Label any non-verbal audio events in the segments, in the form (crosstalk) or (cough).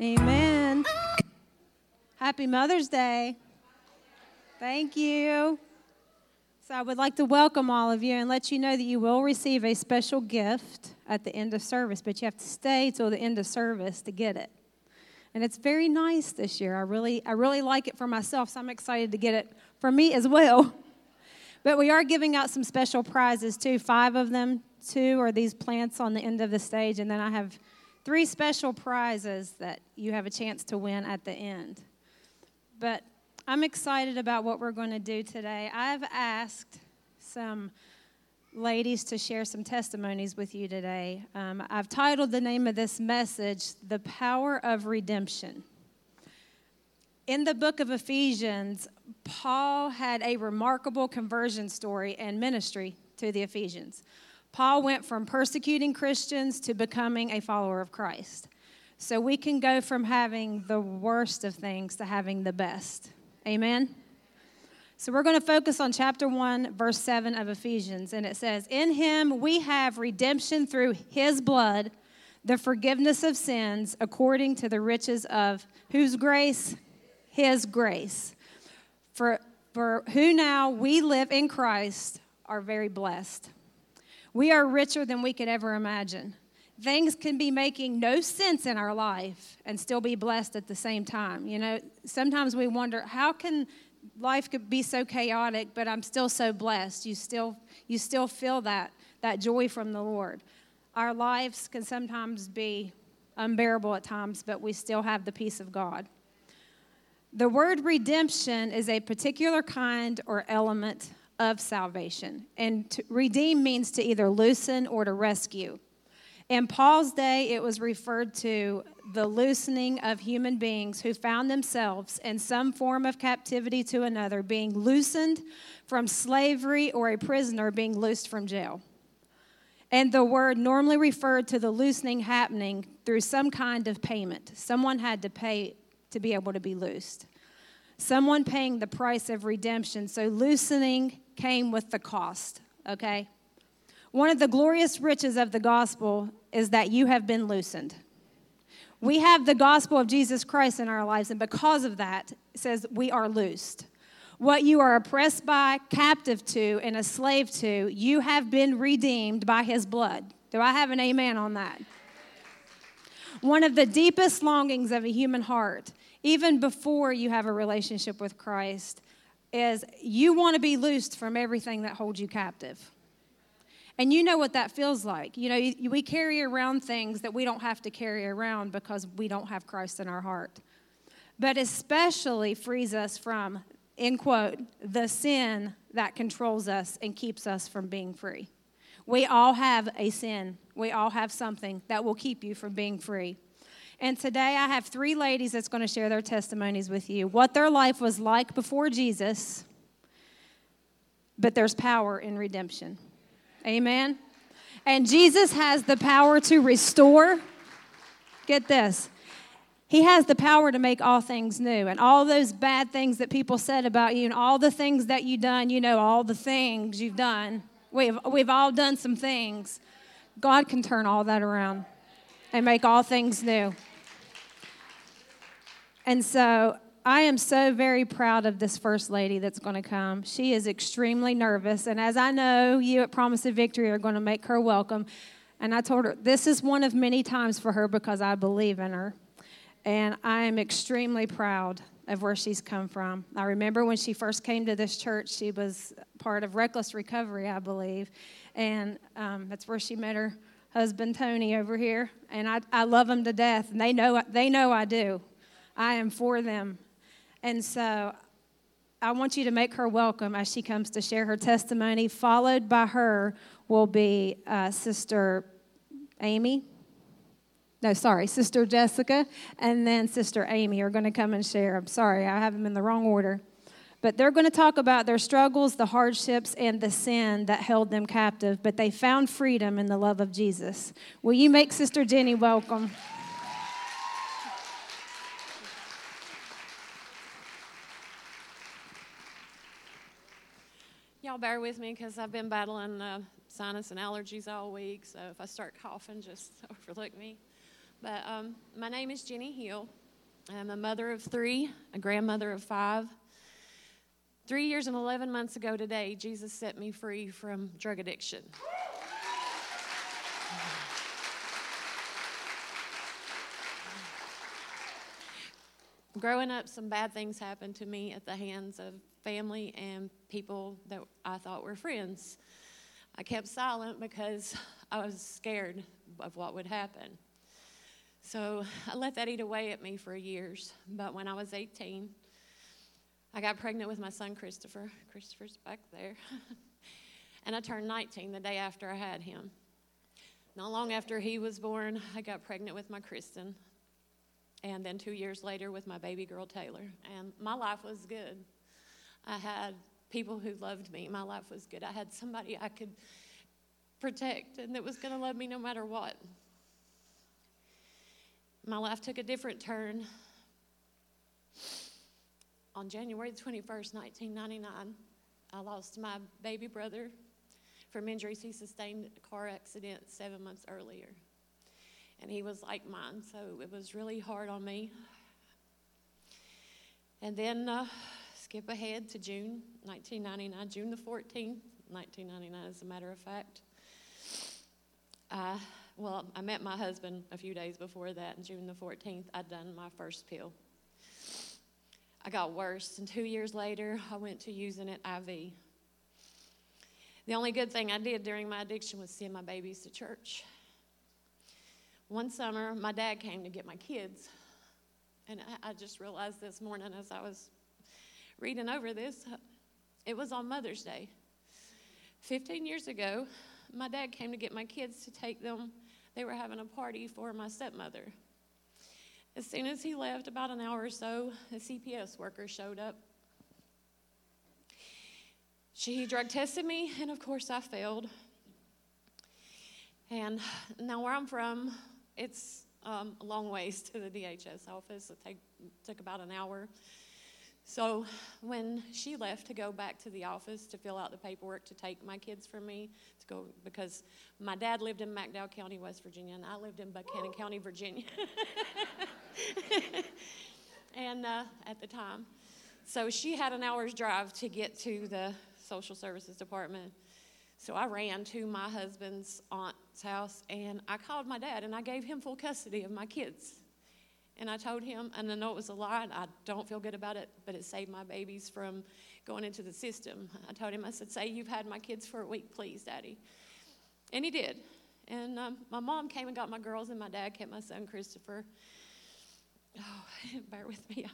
Amen. Happy Mother's Day. Thank you. So, I would like to welcome all of you and let you know that you will receive a special gift at the end of service, but you have to stay till the end of service to get it. And it's very nice this year. I really, I really like it for myself, so I'm excited to get it for me as well. (laughs) But we are giving out some special prizes too. Five of them, two are these plants on the end of the stage, and then I have three special prizes that you have a chance to win at the end. But I'm excited about what we're going to do today. I've asked some ladies to share some testimonies with you today. Um, I've titled the name of this message, The Power of Redemption. In the book of Ephesians, Paul had a remarkable conversion story and ministry to the Ephesians. Paul went from persecuting Christians to becoming a follower of Christ. So we can go from having the worst of things to having the best. Amen? So we're going to focus on chapter 1, verse 7 of Ephesians. And it says, In him we have redemption through his blood, the forgiveness of sins, according to the riches of whose grace? His grace. For, for who now we live in Christ are very blessed. We are richer than we could ever imagine. Things can be making no sense in our life and still be blessed at the same time. You know, sometimes we wonder how can life could be so chaotic, but I'm still so blessed. You still you still feel that that joy from the Lord. Our lives can sometimes be unbearable at times, but we still have the peace of God. The word redemption is a particular kind or element of salvation. And to redeem means to either loosen or to rescue. In Paul's day, it was referred to the loosening of human beings who found themselves in some form of captivity to another, being loosened from slavery or a prisoner being loosed from jail. And the word normally referred to the loosening happening through some kind of payment. Someone had to pay to be able to be loosed. Someone paying the price of redemption. So loosening came with the cost, okay? One of the glorious riches of the gospel is that you have been loosened. We have the gospel of Jesus Christ in our lives, and because of that, it says we are loosed. What you are oppressed by, captive to, and a slave to, you have been redeemed by his blood. Do I have an amen on that? One of the deepest longings of a human heart, even before you have a relationship with Christ, is you want to be loosed from everything that holds you captive. And you know what that feels like. You know, we carry around things that we don't have to carry around because we don't have Christ in our heart. But especially frees us from, in quote, the sin that controls us and keeps us from being free. We all have a sin, we all have something that will keep you from being free. And today I have three ladies that's going to share their testimonies with you what their life was like before Jesus, but there's power in redemption. Amen. And Jesus has the power to restore. Get this. He has the power to make all things new. And all those bad things that people said about you and all the things that you've done, you know, all the things you've done. We've, we've all done some things. God can turn all that around and make all things new. And so I am so very proud of this first lady that's going to come. She is extremely nervous. And as I know, you at Promise of Victory are going to make her welcome. And I told her, this is one of many times for her because I believe in her. And I am extremely proud of where she's come from. I remember when she first came to this church, she was part of Reckless Recovery, I believe. And um, that's where she met her husband, Tony, over here. And I, I love him to death. And they know, they know I do. I am for them. And so I want you to make her welcome as she comes to share her testimony. Followed by her will be uh, Sister Amy. No, sorry, Sister Jessica, and then Sister Amy are going to come and share. I'm sorry, I have them in the wrong order. But they're going to talk about their struggles, the hardships, and the sin that held them captive, but they found freedom in the love of Jesus. Will you make Sister Jenny welcome? Y'all bear with me because I've been battling uh, sinus and allergies all week, so if I start coughing, just (laughs) overlook me. But um, my name is Jenny Hill. I'm a mother of three, a grandmother of five. Three years and 11 months ago today, Jesus set me free from drug addiction. Growing up, some bad things happened to me at the hands of family and people that I thought were friends. I kept silent because I was scared of what would happen. So I let that eat away at me for years. But when I was 18, I got pregnant with my son Christopher. Christopher's back there. (laughs) and I turned 19 the day after I had him. Not long after he was born, I got pregnant with my Kristen and then two years later with my baby girl Taylor. And my life was good. I had people who loved me. My life was good. I had somebody I could protect and that was going to love me no matter what. My life took a different turn on January 21st, 1999. I lost my baby brother from injuries he sustained in a car accident seven months earlier and he was like mine, so it was really hard on me. And then uh, skip ahead to June 1999, June the 14th, 1999, as a matter of fact. I, well, I met my husband a few days before that, and June the 14th, I'd done my first pill. I got worse, and two years later, I went to using it IV. The only good thing I did during my addiction was send my babies to church. One summer, my dad came to get my kids. And I, just realized this morning as I was reading over this, it was on Mother's Day. 15 years ago, my dad came to get my kids to take them. They were having a party for my stepmother. As soon as he left, about an hour or so, a CPS worker showed up. She drug tested me, and of course, I failed. And now, where I'm from, it's um, a long ways to the DHS office. It take, took about an hour. So when she left to go back to the office to fill out the paperwork to take my kids from me to go because my dad lived in McDowell County, West Virginia, and I lived in Buchanan County, Virginia. (laughs) and uh, at the time, so she had an hour's drive to get to the social services department. So I ran to my husband's aunt's house and I called my dad and I gave him full custody of my kids. And I told him, and I know it was a lie, and I don't feel good about it, but it saved my babies from going into the system. I told him, I said, Say you've had my kids for a week, please, Daddy. And he did. And um, my mom came and got my girls, and my dad kept my son, Christopher. Oh, (laughs) bear with me.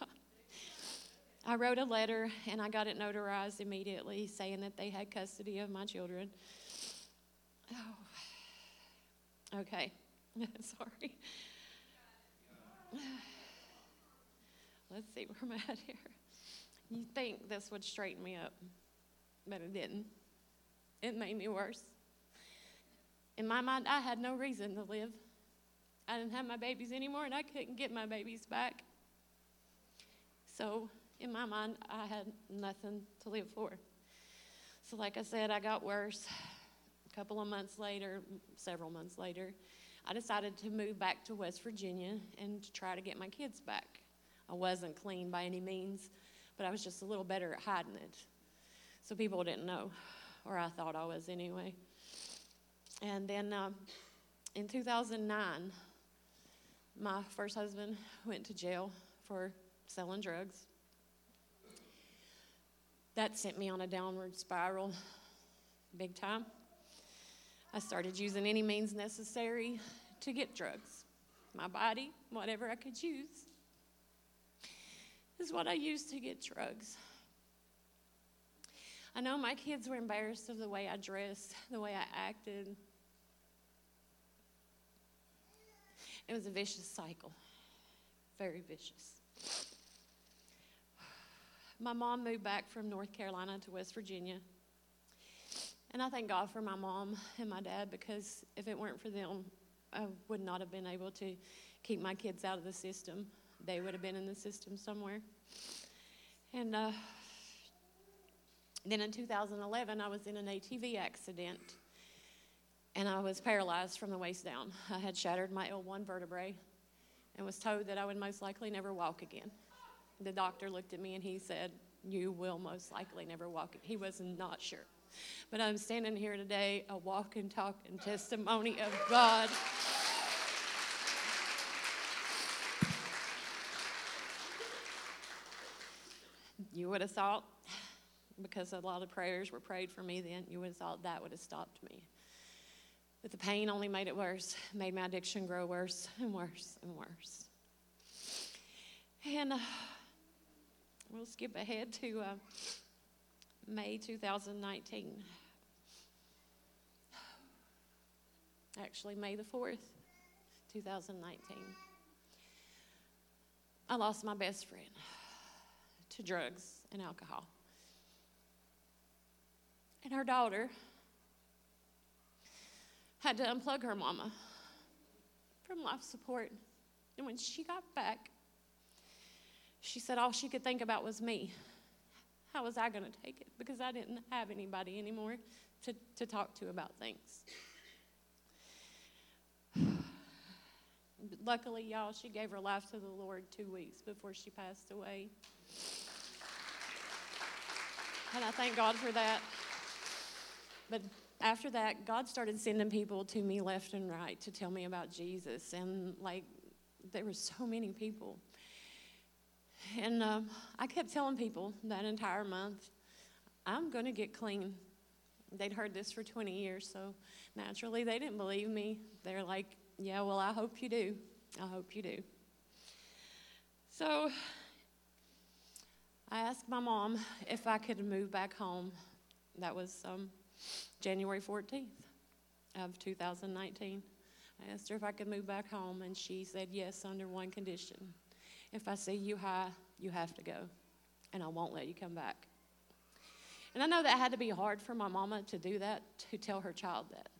I wrote a letter and I got it notarized immediately saying that they had custody of my children. Oh, okay. (laughs) Sorry. (sighs) Let's see where I'm at here. You think this would straighten me up, but it didn't. It made me worse. In my mind, I had no reason to live. I didn't have my babies anymore, and I couldn't get my babies back. So in my mind, I had nothing to live for. So, like I said, I got worse. Couple of months later, several months later, I decided to move back to West Virginia and to try to get my kids back. I wasn't clean by any means, but I was just a little better at hiding it. So people didn't know, or I thought I was anyway. And then uh, in 2009, my first husband went to jail for selling drugs that sent me on a downward spiral big time. I started using any means necessary to get drugs. My body, whatever I could use, is what I used to get drugs. I know my kids were embarrassed of the way I dressed, the way I acted. It was a vicious cycle, very vicious my mom moved back from North Carolina to West Virginia. And I thank God for my mom and my dad because if it weren't for them, I would not have been able to keep my kids out of the system. They would have been in the system somewhere. And uh, then in 2011, I was in an ATV accident and I was paralyzed from the waist down. I had shattered my L1 vertebrae and was told that I would most likely never walk again. The doctor looked at me and he said, You will most likely never walk. He was not sure. But I'm standing here today, a walk and talk and testimony of God. You would have thought, because a lot of prayers were prayed for me then, you would have thought that would have stopped me. But the pain only made it worse, made my addiction grow worse and worse and worse. And uh, we'll skip ahead to uh, May 2019. Actually, May the 4th, 2019. I lost my best friend to drugs and alcohol. And her daughter had to unplug her mama from life support. And when she got back, she said all she could think about was me. How was I going to take it? Because I didn't have anybody anymore to, to talk to about things. (sighs) Luckily, y'all, she gave her life to the Lord two weeks before she passed away. And I thank God for that. But after that, God started sending people to me left and right to tell me about Jesus. And like, there were so many people. And um, I kept telling people that entire month, I'm going to get clean. They'd heard this for 20 years, so naturally they didn't believe me. They're like, Yeah, well, I hope you do. I hope you do. So I asked my mom if I could move back home. That was um, January 14th of 2019. I asked her if I could move back home, and she said yes under one condition. If I see you high, you have to go, and I won't let you come back. And I know that had to be hard for my mama to do that, to tell her child that.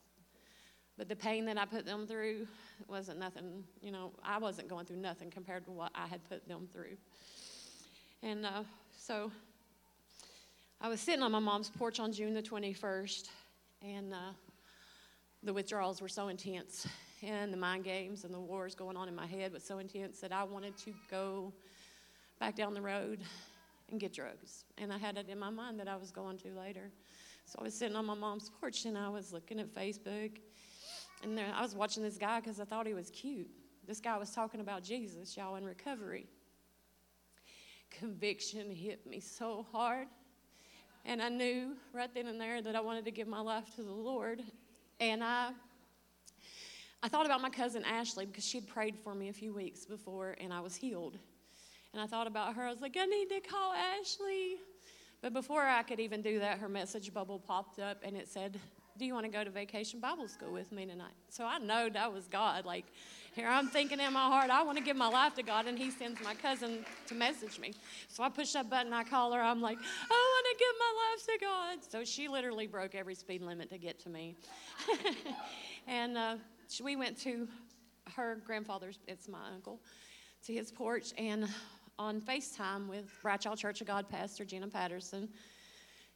But the pain that I put them through wasn't nothing, you know, I wasn't going through nothing compared to what I had put them through. And uh, so I was sitting on my mom's porch on June the 21st, and uh, the withdrawals were so intense, and the mind games and the wars going on in my head was so intense that I wanted to go back down the road and get drugs. And I had it in my mind that I was going to later. So I was sitting on my mom's porch and I was looking at Facebook. And there, I was watching this guy because I thought he was cute. This guy was talking about Jesus, y'all, in recovery conviction hit me so hard. And I knew right then and there that I wanted to give my life to the Lord. And I I thought about my cousin Ashley because she'd prayed for me a few weeks before and I was healed. And I thought about her. I was like, I need to call Ashley. But before I could even do that, her message bubble popped up and it said, Do you want to go to vacation Bible school with me tonight? So I know that was God. Like, here I'm thinking in my heart, I want to give my life to God, and He sends my cousin to message me. So I push that button, I call her, I'm like, I want to give my life to God. So she literally broke every speed limit to get to me. (laughs) and uh, we went to her grandfather's, it's my uncle, to his porch, and on FaceTime with Bradshaw Church of God pastor Gina Patterson,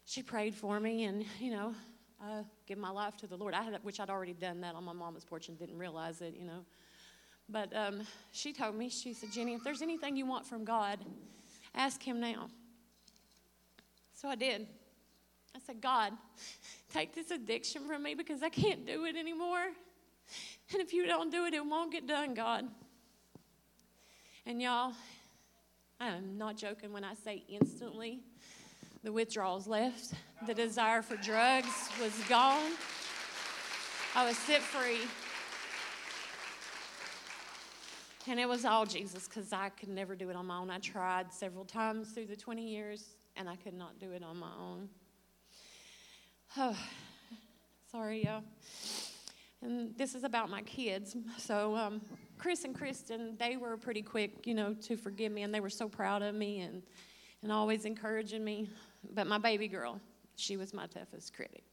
she prayed for me, and you know, uh, give my life to the Lord. I had, which I'd already done that on my mama's porch and didn't realize it, you know. But um, she told me, she said, Jenny, if there's anything you want from God, ask Him now. So I did. I said, God, take this addiction from me because I can't do it anymore. And if you don't do it, it won't get done, God. And y'all, I'm not joking when I say instantly the withdrawals left. The desire for drugs was gone. I was set free. And it was all Jesus because I could never do it on my own. I tried several times through the 20 years and I could not do it on my own. Oh, (sighs) sorry, y'all. And this is about my kids. So, um, Chris and Kristen, they were pretty quick, you know, to forgive me, and they were so proud of me and, and always encouraging me. But my baby girl, she was my toughest critic.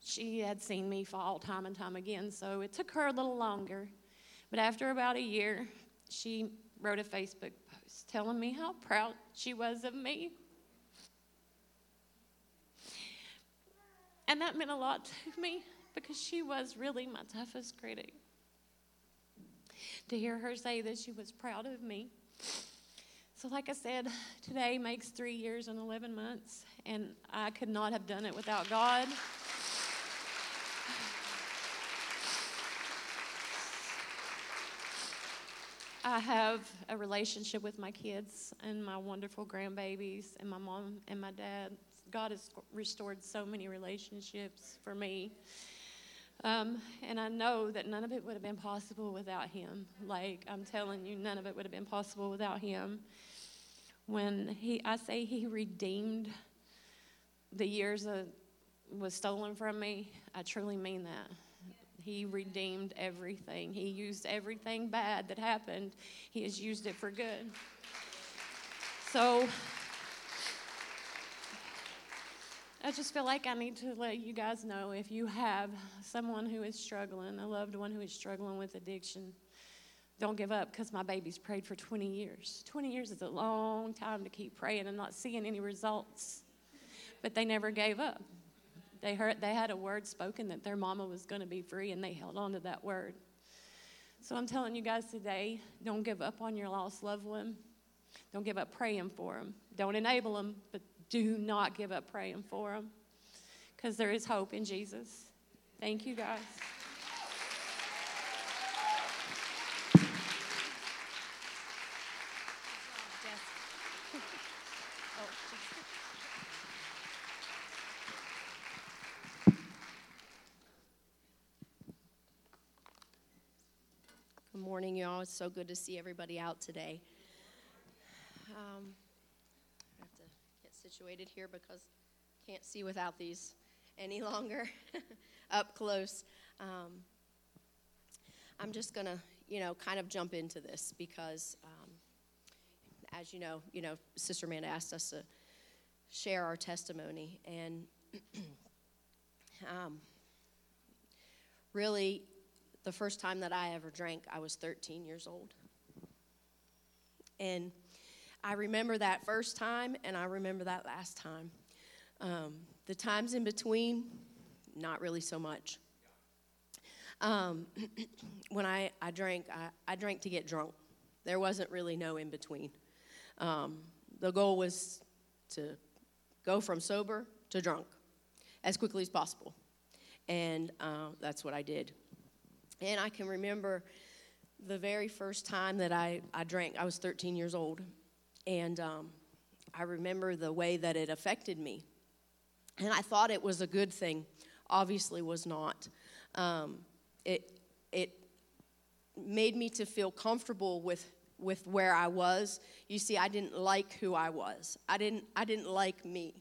She had seen me fall time and time again, so it took her a little longer. But after about a year, she wrote a Facebook post telling me how proud she was of me. And that meant a lot to me because she was really my toughest critic. to hear her say that she was proud of me. So, like I said, today makes three years and 11 months, and I could not have done it without God. I have a relationship with my kids and my wonderful grandbabies and my mom and my dad. God has restored so many relationships for me. Um, and I know that none of it would have been possible without him. Like I'm telling you, none of it would have been possible without him when he, I say he redeemed the years that was stolen from me, I truly mean that. He redeemed everything. He used everything bad that happened, He has used it for good. So I just feel like I need to let you guys know if you have someone who is struggling, a loved one who is struggling with addiction, don't give up because my baby's prayed for 20 years. 20 years is a long time to keep praying and not seeing any results. But they never gave up. They heard they had a word spoken that their mama was going to be free and they held on to that word. So I'm telling you guys today, don't give up on your lost loved one. Don't give up praying for them. Don't enable them, but do not give up praying for them because there is hope in Jesus. Thank you guys. Good morning, y'all. It's so good to see everybody out today. Um, I have to get situated here because can't see without these any (laughs) longer (laughs) up close. Um, I'm just gonna, you know, kind of jump into this because, um, as you know, you know, Sister Amanda asked us to share our testimony, and (clears throat) um, really, the first time that I ever drank, I was 13 years old. And I remember that first time, and I remember that last time. Um, the times in between, not really so much. Um, (clears throat) when I, I drank, I, I, drank to get drunk. There wasn't really no in between. Um, the goal was to go from sober to drunk as quickly as possible. And uh, that's what I did. And I can remember the very first time that I, I drank, I was 13 years old. And um, I remember the way that it affected me. And I thought it was a good thing. Obviously, was not. Um, it, it made me to feel comfortable with, with where I was. You see, I didn't like who I was. I didn't, I didn't like me.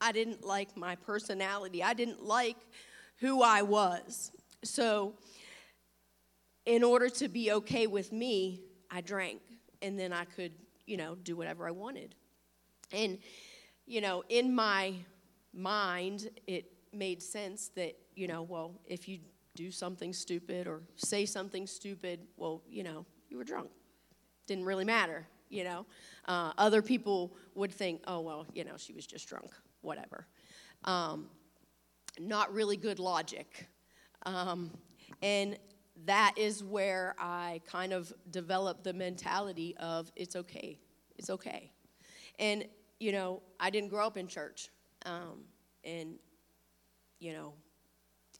I didn't like my personality. I didn't like who I was. So in order to be okay with me, I drank. And then I could, you know, do whatever I wanted. And, you know, in my mind, it made sense that, you know, well, if you do something stupid or say something stupid, well, you know, you were drunk. Didn't really matter, you know. Uh, other people would think, oh, well, you know, she was just drunk, whatever. Um, not really good logic. Um, and that is where I kind of developed the mentality of it's okay, it's okay. And, you know, I didn't grow up in church. Um, and, you know,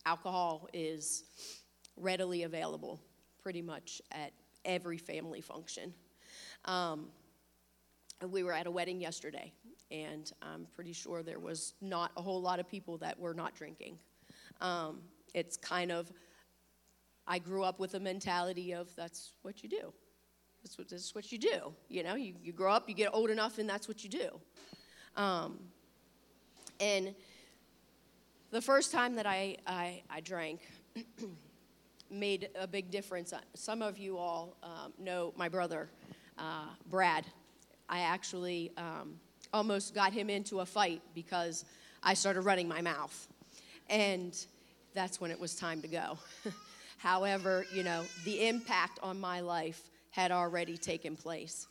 alcohol is readily available pretty much at every family function. Um, we were at a wedding yesterday, and I'm pretty sure there was not a whole lot of people that were not drinking. Um, it's kind of I grew up with a mentality of that's what you do. That's what, that's what you do. You know, you, you grow up, you get old enough, and that's what you do. Um, and the first time that I, I, I drank (clears throat) made a big difference. Some of you all um, know my brother, uh, Brad. I actually um, almost got him into a fight because I started running my mouth. And that's when it was time to go. (laughs) However, you know, the impact on my life had already taken place.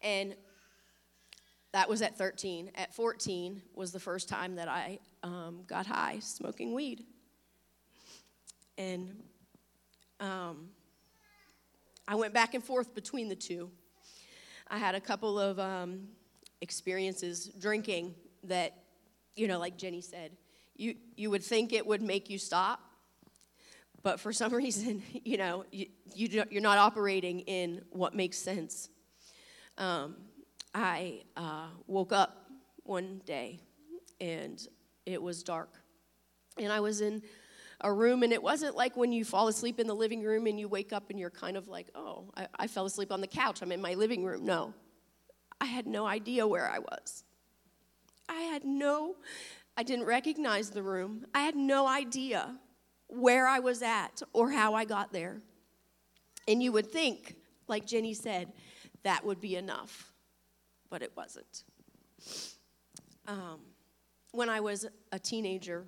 And that was at 13. At 14 was the first time that I um, got high smoking weed. And um, I went back and forth between the two. I had a couple of um, experiences drinking that, you know, like Jenny said, you, you would think it would make you stop, but for some (laughs) reason, you know, you, you you're not operating in what makes sense. Um, I uh, woke up one day and it was dark. And I was in a room, and it wasn't like when you fall asleep in the living room and you wake up and you're kind of like, oh, I, I fell asleep on the couch. I'm in my living room. No, I had no idea where I was. I had no, I didn't recognize the room. I had no idea where I was at or how I got there. And you would think, like Jenny said, that would be enough, but it wasn't. Um, when I was a teenager,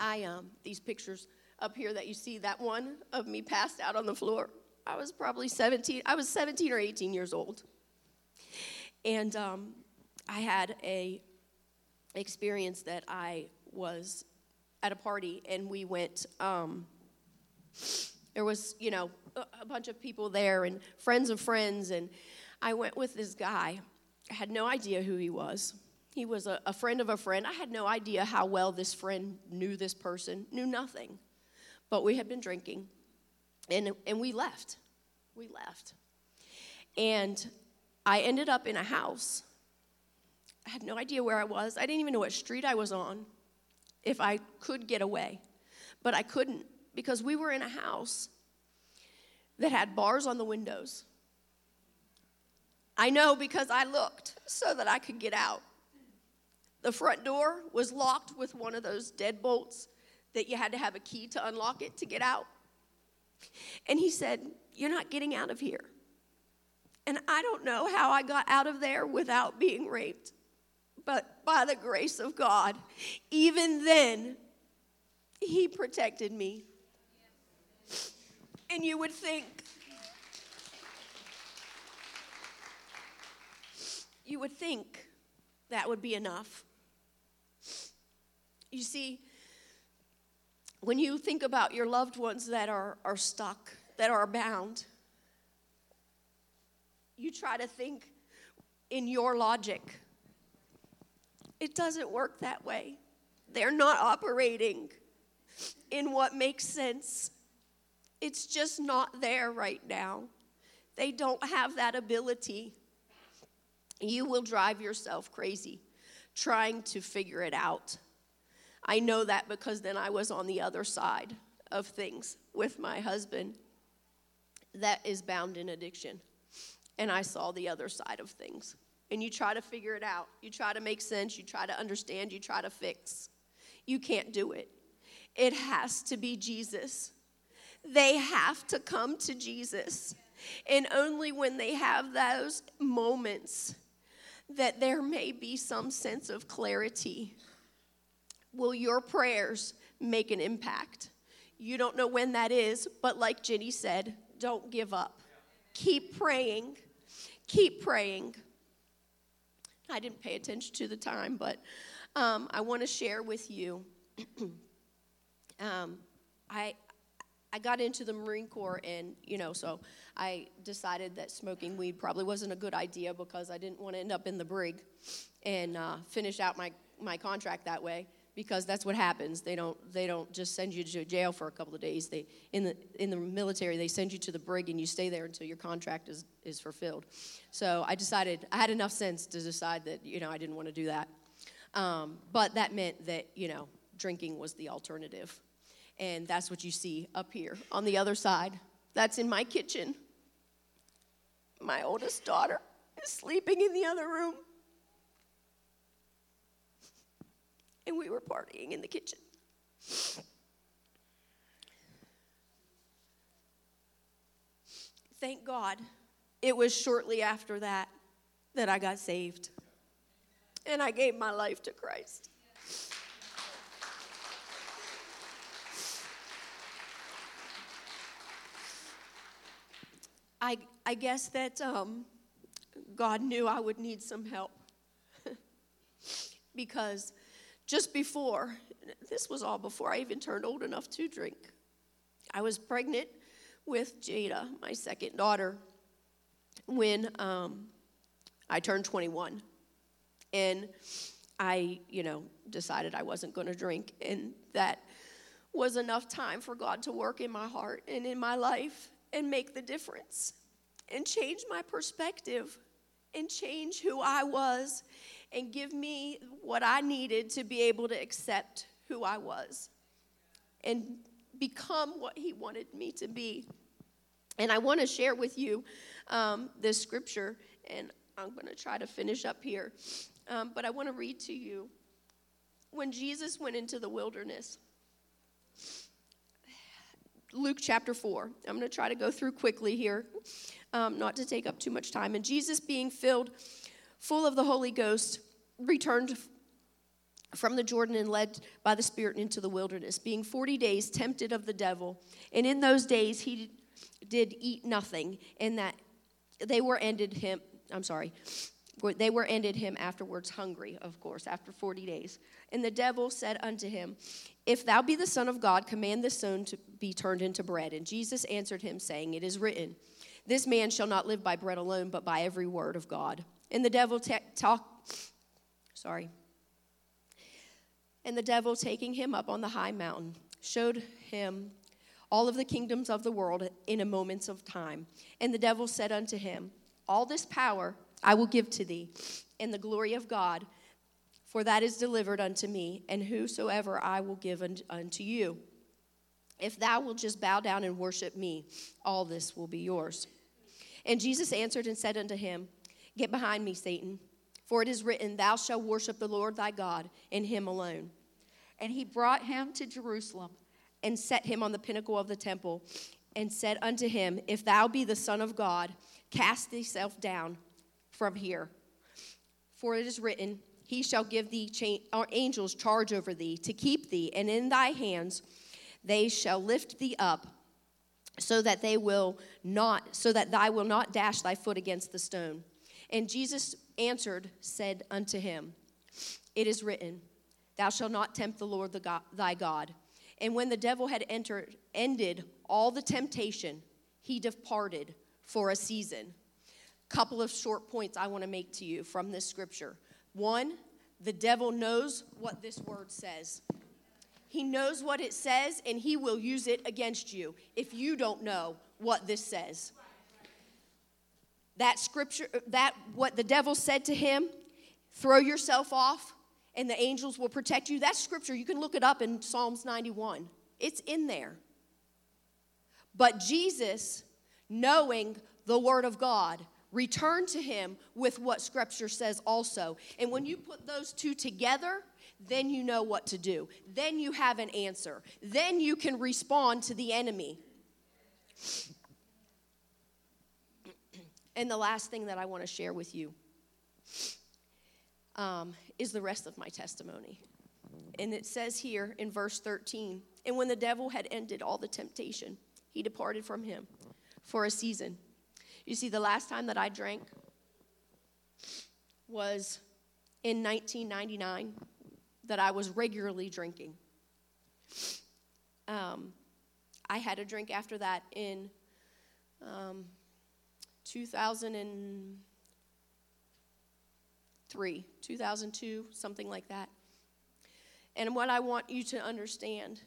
I um, these pictures up here that you see, that one of me passed out on the floor. I was probably 17. I was 17 or 18 years old, and um, I had a experience that I was at a party and we went. Um, there was, you know, a bunch of people there and friends of friends, and I went with this guy. I had no idea who he was. He was a, a friend of a friend. I had no idea how well this friend knew this person, knew nothing. But we had been drinking, and, and we left. We left. And I ended up in a house. I had no idea where I was. I didn't even know what street I was on if I could get away. But I couldn't because we were in a house that had bars on the windows. I know because I looked so that I could get out. The front door was locked with one of those deadbolts that you had to have a key to unlock it to get out. And he said, You're not getting out of here. And I don't know how I got out of there without being raped. But by the grace of God, even then, he protected me. And you would think, you would think that would be enough. You see, when you think about your loved ones that are, are stuck, that are bound, you try to think in your logic. It doesn't work that way. They're not operating in what makes sense. It's just not there right now. They don't have that ability. You will drive yourself crazy trying to figure it out. I know that because then I was on the other side of things with my husband that is bound in addiction. And I saw the other side of things. And you try to figure it out. You try to make sense. You try to understand. You try to fix. You can't do it. It has to be Jesus. They have to come to Jesus. And only when they have those moments that there may be some sense of clarity will your prayers make an impact? You don't know when that is, but like Jenny said, don't give up. Keep praying. Keep praying. I didn't pay attention to the time, but um, I want to share with you. (clears throat) um, I I got into the Marine Corps, and you know, so I decided that smoking weed probably wasn't a good idea because I didn't want to end up in the brig and uh, finish out my my contract that way because that's what happens. They don't they don't just send you to jail for a couple of days. They in the in the military they send you to the brig and you stay there until your contract is is fulfilled. So I decided I had enough sense to decide that you know I didn't want to do that. Um, but that meant that you know drinking was the alternative, and that's what you see up here on the other side. That's in my kitchen. My oldest daughter is sleeping in the other room. And we were partying in the kitchen. Thank God it was shortly after that that I got saved and I gave my life to Christ. I, I guess that um, God knew I would need some help (laughs) because just before, this was all before I even turned old enough to drink. I was pregnant with Jada, my second daughter, when um, I turned 21. And I, you know, decided I wasn't going to drink. And that was enough time for God to work in my heart and in my life and make the difference and change my perspective and change who I was and give me what I needed to be able to accept who I was and become what He wanted me to be. And I want to share with you um, this scripture, and I'm going to try to finish up here. Um, but I want to read to you when Jesus went into the wilderness. Luke chapter 4. I'm going to try to go through quickly here, um, not to take up too much time. And Jesus, being filled full of the Holy Ghost, returned from the Jordan and led by the Spirit into the wilderness, being 40 days tempted of the devil. And in those days he did eat nothing, and that they were ended him. I'm sorry. They were ended him afterwards hungry, of course, after 40 days. And the devil said unto him, If thou be the Son of God, command this stone to be turned into bread. And Jesus answered him, saying, It is written, This man shall not live by bread alone, but by every word of God. And the devil ta- talk, sorry. And the devil, taking him up on the high mountain, showed him all of the kingdoms of the world in a moment of time. And the devil said unto him, All this power I will give to thee, and the glory of God, for that is delivered unto me, and whosoever I will give unto you. If thou wilt just bow down and worship me, all this will be yours. And Jesus answered and said unto him, Get behind me, Satan, for it is written, Thou shalt worship the Lord thy God, and him alone. And he brought him to Jerusalem and set him on the pinnacle of the temple, and said unto him, If thou be the Son of God, cast thyself down from here. For it is written, He shall give thee cha- angels charge over thee to keep thee, and in thy hands they shall lift thee up, so that they will not, so that thou will not dash thy foot against the stone. And Jesus answered, said unto him, It is written, Thou shalt not tempt the Lord the God, thy God. And when the devil had entered, ended all the temptation, he departed for a season couple of short points I want to make to you from this scripture. One, the devil knows what this word says. He knows what it says and he will use it against you if you don't know what this says. That scripture, that what the devil said to him, throw yourself off and the angels will protect you. That scripture, you can look it up in Psalms 91. It's in there. But Jesus, knowing the word of God, return to him with what scripture says also. And when you put those two together, then you know what to do. Then you have an answer. Then you can respond to the enemy. And the last thing that I want to share with you um, is the rest of my testimony. And it says here in verse 13 And when the devil had ended all the temptation, he departed from him for a season. You see, the last time that I drank was in 1999 that I was regularly drinking. Um, I had a drink after that in um, 2003, 2002, something like that. And what I want you to understand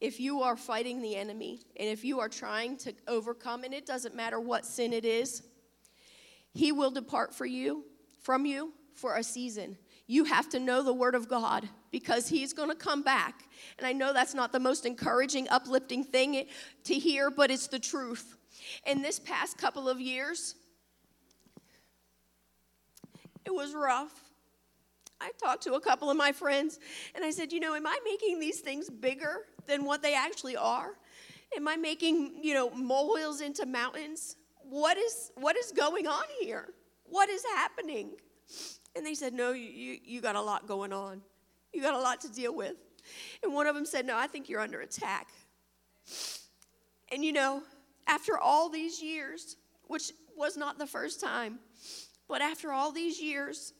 if you are fighting the enemy and if you are trying to overcome, and it doesn't matter what sin it is, he will depart for you from you for a season. You have to know the word of God because he's going to come back. And I know that's not the most encouraging, uplifting thing to hear, but it's the truth. In this past couple of years, it was rough. I talked to a couple of my friends and I said, You know, am I making these things bigger than what they actually are? Am I making, you know, molehills into mountains? What is, what is going on here? What is happening? And they said, No, you, you, you got a lot going on. You got a lot to deal with. And one of them said, No, I think you're under attack. And you know, after all these years, which was not the first time, but after all these years,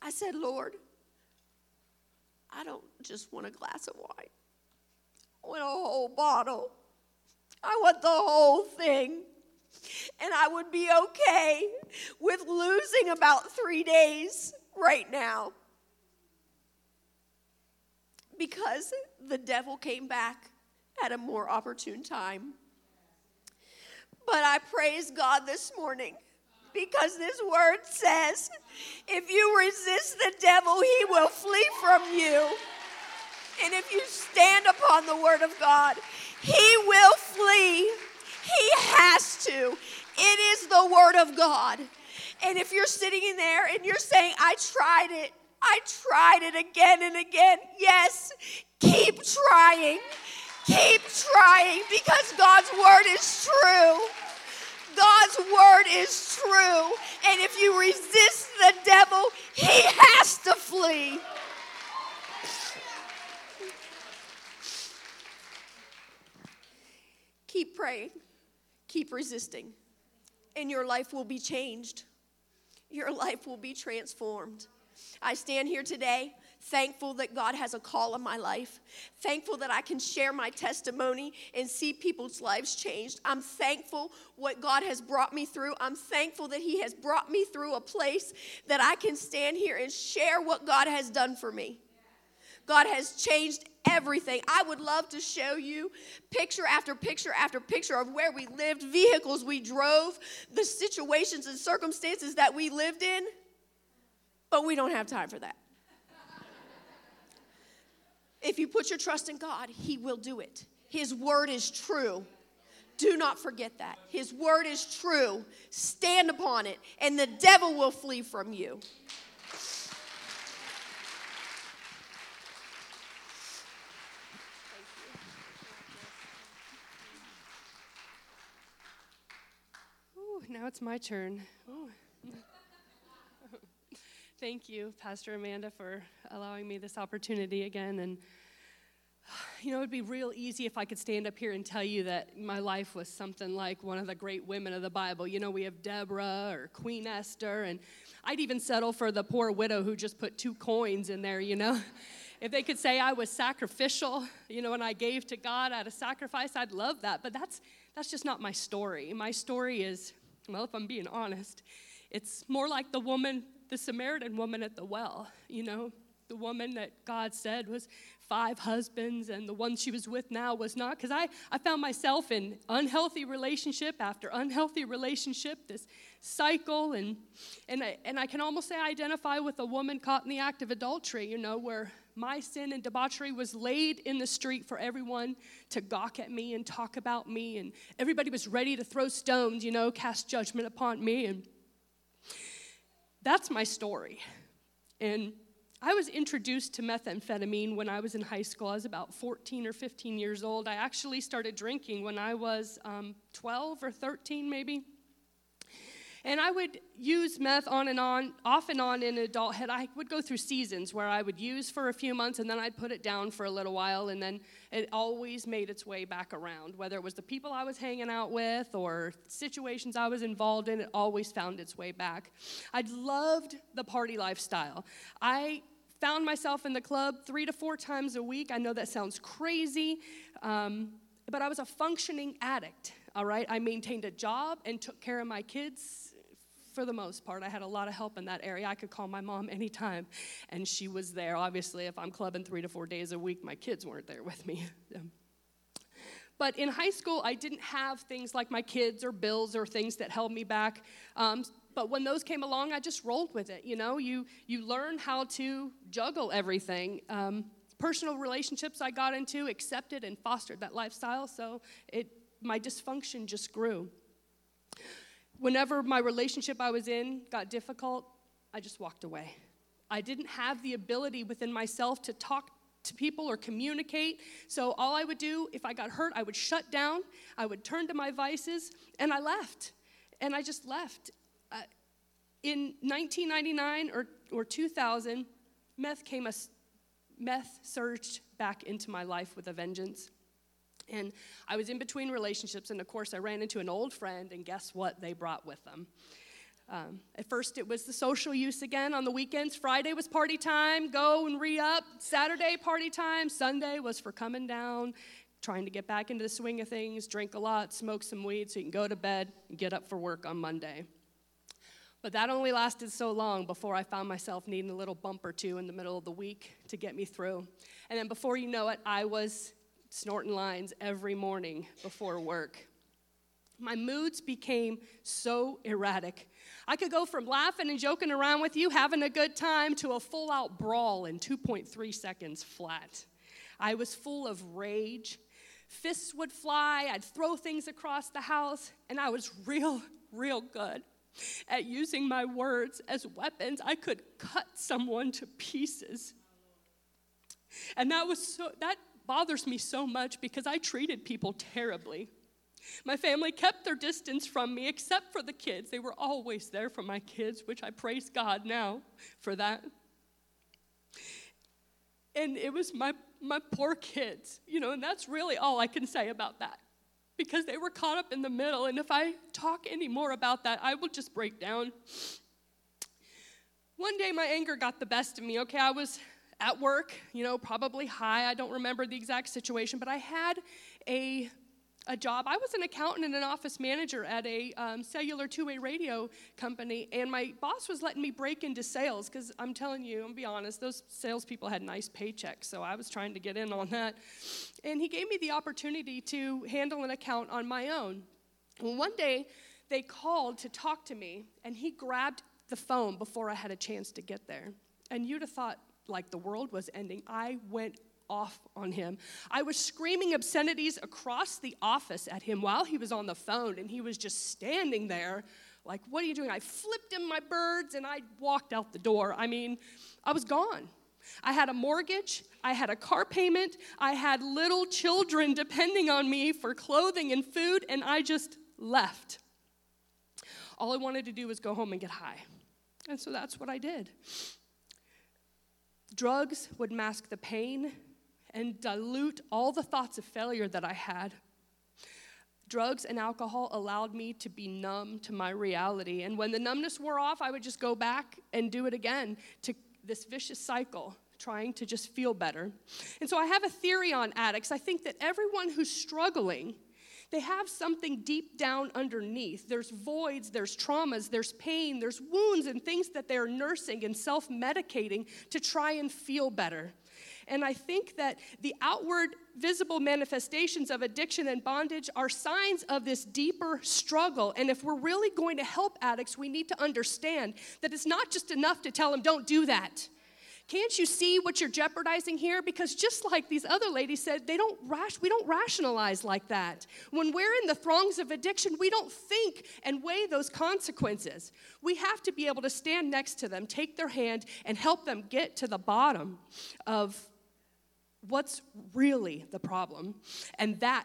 I said, Lord, I don't just want a glass of wine. I want a whole bottle. I want the whole thing. And I would be okay with losing about three days right now. Because the devil came back at a more opportune time. But I praise God this morning because this word says if you resist the devil, he will flee from you. And if you stand upon the word of God, he will flee. He has to. It is the word of God. And if you're sitting in there and you're saying, I tried it, I tried it again and again, yes, keep trying. Keep trying because God's word is true. God's word is true. And if you resist the devil, he has to flee. Keep praying, keep resisting, and your life will be changed. Your life will be transformed. I stand here today thankful that God has a call on my life, thankful that I can share my testimony and see people's lives changed. I'm thankful what God has brought me through. I'm thankful that He has brought me through a place that I can stand here and share what God has done for me. God has changed everything. I would love to show you picture after picture after picture of where we lived, vehicles we drove, the situations and circumstances that we lived in, but we don't have time for that. If you put your trust in God, He will do it. His word is true. Do not forget that. His word is true. Stand upon it, and the devil will flee from you. Now it's my turn. Ooh. Thank you, Pastor Amanda, for allowing me this opportunity again. And, you know, it'd be real easy if I could stand up here and tell you that my life was something like one of the great women of the Bible. You know, we have Deborah or Queen Esther, and I'd even settle for the poor widow who just put two coins in there, you know. If they could say I was sacrificial, you know, and I gave to God at a sacrifice, I'd love that. But that's that's just not my story. My story is, well, if I'm being honest, it's more like the woman the Samaritan woman at the well, you know, the woman that God said was five husbands and the one she was with now was not. Because I, I found myself in unhealthy relationship after unhealthy relationship, this cycle. And, and, I, and I can almost say I identify with a woman caught in the act of adultery, you know, where my sin and debauchery was laid in the street for everyone to gawk at me and talk about me. And everybody was ready to throw stones, you know, cast judgment upon me. And that's my story. And I was introduced to methamphetamine when I was in high school. I was about 14 or 15 years old. I actually started drinking when I was um, 12 or 13, maybe. And I would use meth on and on, off and on in adulthood. I would go through seasons where I would use for a few months and then I'd put it down for a little while, and then it always made its way back around. Whether it was the people I was hanging out with or situations I was involved in, it always found its way back. I loved the party lifestyle. I found myself in the club three to four times a week. I know that sounds crazy, um, but I was a functioning addict. All right, I maintained a job and took care of my kids for the most part. I had a lot of help in that area. I could call my mom anytime, and she was there. Obviously, if I'm clubbing three to four days a week, my kids weren't there with me. (laughs) But in high school, I didn't have things like my kids or bills or things that held me back. Um, but when those came along, I just rolled with it. You know, you you learn how to juggle everything. Um, personal relationships I got into accepted and fostered that lifestyle, so it my dysfunction just grew whenever my relationship I was in got difficult, I just walked away. I didn't have the ability within myself to talk to people or communicate. So all I would do if I got hurt, I would shut down, I would turn to my vices, and I left. And I just left. Uh, in 1999 or, or 2000, meth came a meth surged back into my life with a vengeance. And I was in between relationships, and of course, I ran into an old friend, and guess what they brought with them? Um, at first, it was the social use again on the weekends. Friday was party time, go and re up. Saturday, party time. Sunday was for coming down, trying to get back into the swing of things, drink a lot, smoke some weed so you can go to bed and get up for work on Monday. But that only lasted so long before I found myself needing a little bump or two in the middle of the week to get me through. And then before you know it, I was snorting lines every morning before work. My moods became so erratic. I could go from laughing and joking around with you, having a good time, to a full out brawl in 2.3 seconds flat. I was full of rage. Fists would fly, I'd throw things across the house, and I was real, real good at using my words as weapons. I could cut someone to pieces. And that was so that bothers me so much because I treated people terribly. My family kept their distance from me except for the kids. They were always there for my kids, which I praise God now for that. And it was my, my poor kids, you know, and that's really all I can say about that because they were caught up in the middle. And if I talk any more about that, I will just break down. One day my anger got the best of me. Okay, I was at work, you know, probably high. I don't remember the exact situation, but I had a a job. I was an accountant and an office manager at a um, cellular two way radio company, and my boss was letting me break into sales because I'm telling you, I'm be honest, those salespeople had nice paychecks, so I was trying to get in on that. And he gave me the opportunity to handle an account on my own. Well, one day they called to talk to me, and he grabbed the phone before I had a chance to get there. And you'd have thought like the world was ending. I went off on him. I was screaming obscenities across the office at him while he was on the phone, and he was just standing there like, What are you doing? I flipped him my birds and I walked out the door. I mean, I was gone. I had a mortgage, I had a car payment, I had little children depending on me for clothing and food, and I just left. All I wanted to do was go home and get high. And so that's what I did. Drugs would mask the pain and dilute all the thoughts of failure that I had. Drugs and alcohol allowed me to be numb to my reality. And when the numbness wore off, I would just go back and do it again to this vicious cycle, trying to just feel better. And so I have a theory on addicts. I think that everyone who's struggling, they have something deep down underneath. There's voids, there's traumas, there's pain, there's wounds, and things that they're nursing and self medicating to try and feel better. And I think that the outward visible manifestations of addiction and bondage are signs of this deeper struggle. And if we're really going to help addicts, we need to understand that it's not just enough to tell them, don't do that. Can't you see what you're jeopardizing here? Because just like these other ladies said, they don't rash, we don't rationalize like that. When we're in the throngs of addiction, we don't think and weigh those consequences. We have to be able to stand next to them, take their hand, and help them get to the bottom of what's really the problem. And that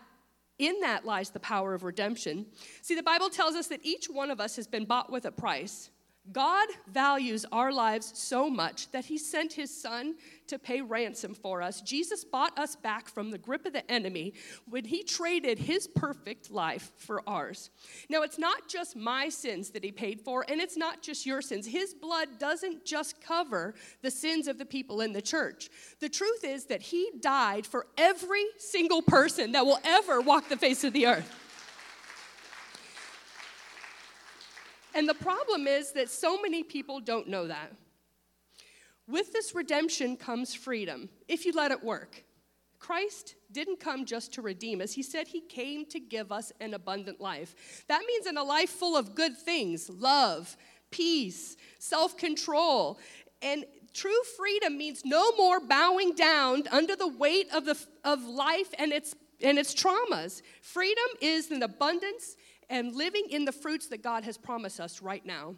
in that lies the power of redemption. See, the Bible tells us that each one of us has been bought with a price. God values our lives so much that he sent his son to pay ransom for us. Jesus bought us back from the grip of the enemy when he traded his perfect life for ours. Now, it's not just my sins that he paid for, and it's not just your sins. His blood doesn't just cover the sins of the people in the church. The truth is that he died for every single person that will ever walk the face of the earth. And the problem is that so many people don't know that. With this redemption comes freedom, if you let it work. Christ didn't come just to redeem us. He said he came to give us an abundant life. That means in a life full of good things love, peace, self control. And true freedom means no more bowing down under the weight of, the, of life and its, and its traumas. Freedom is an abundance and living in the fruits that God has promised us right now.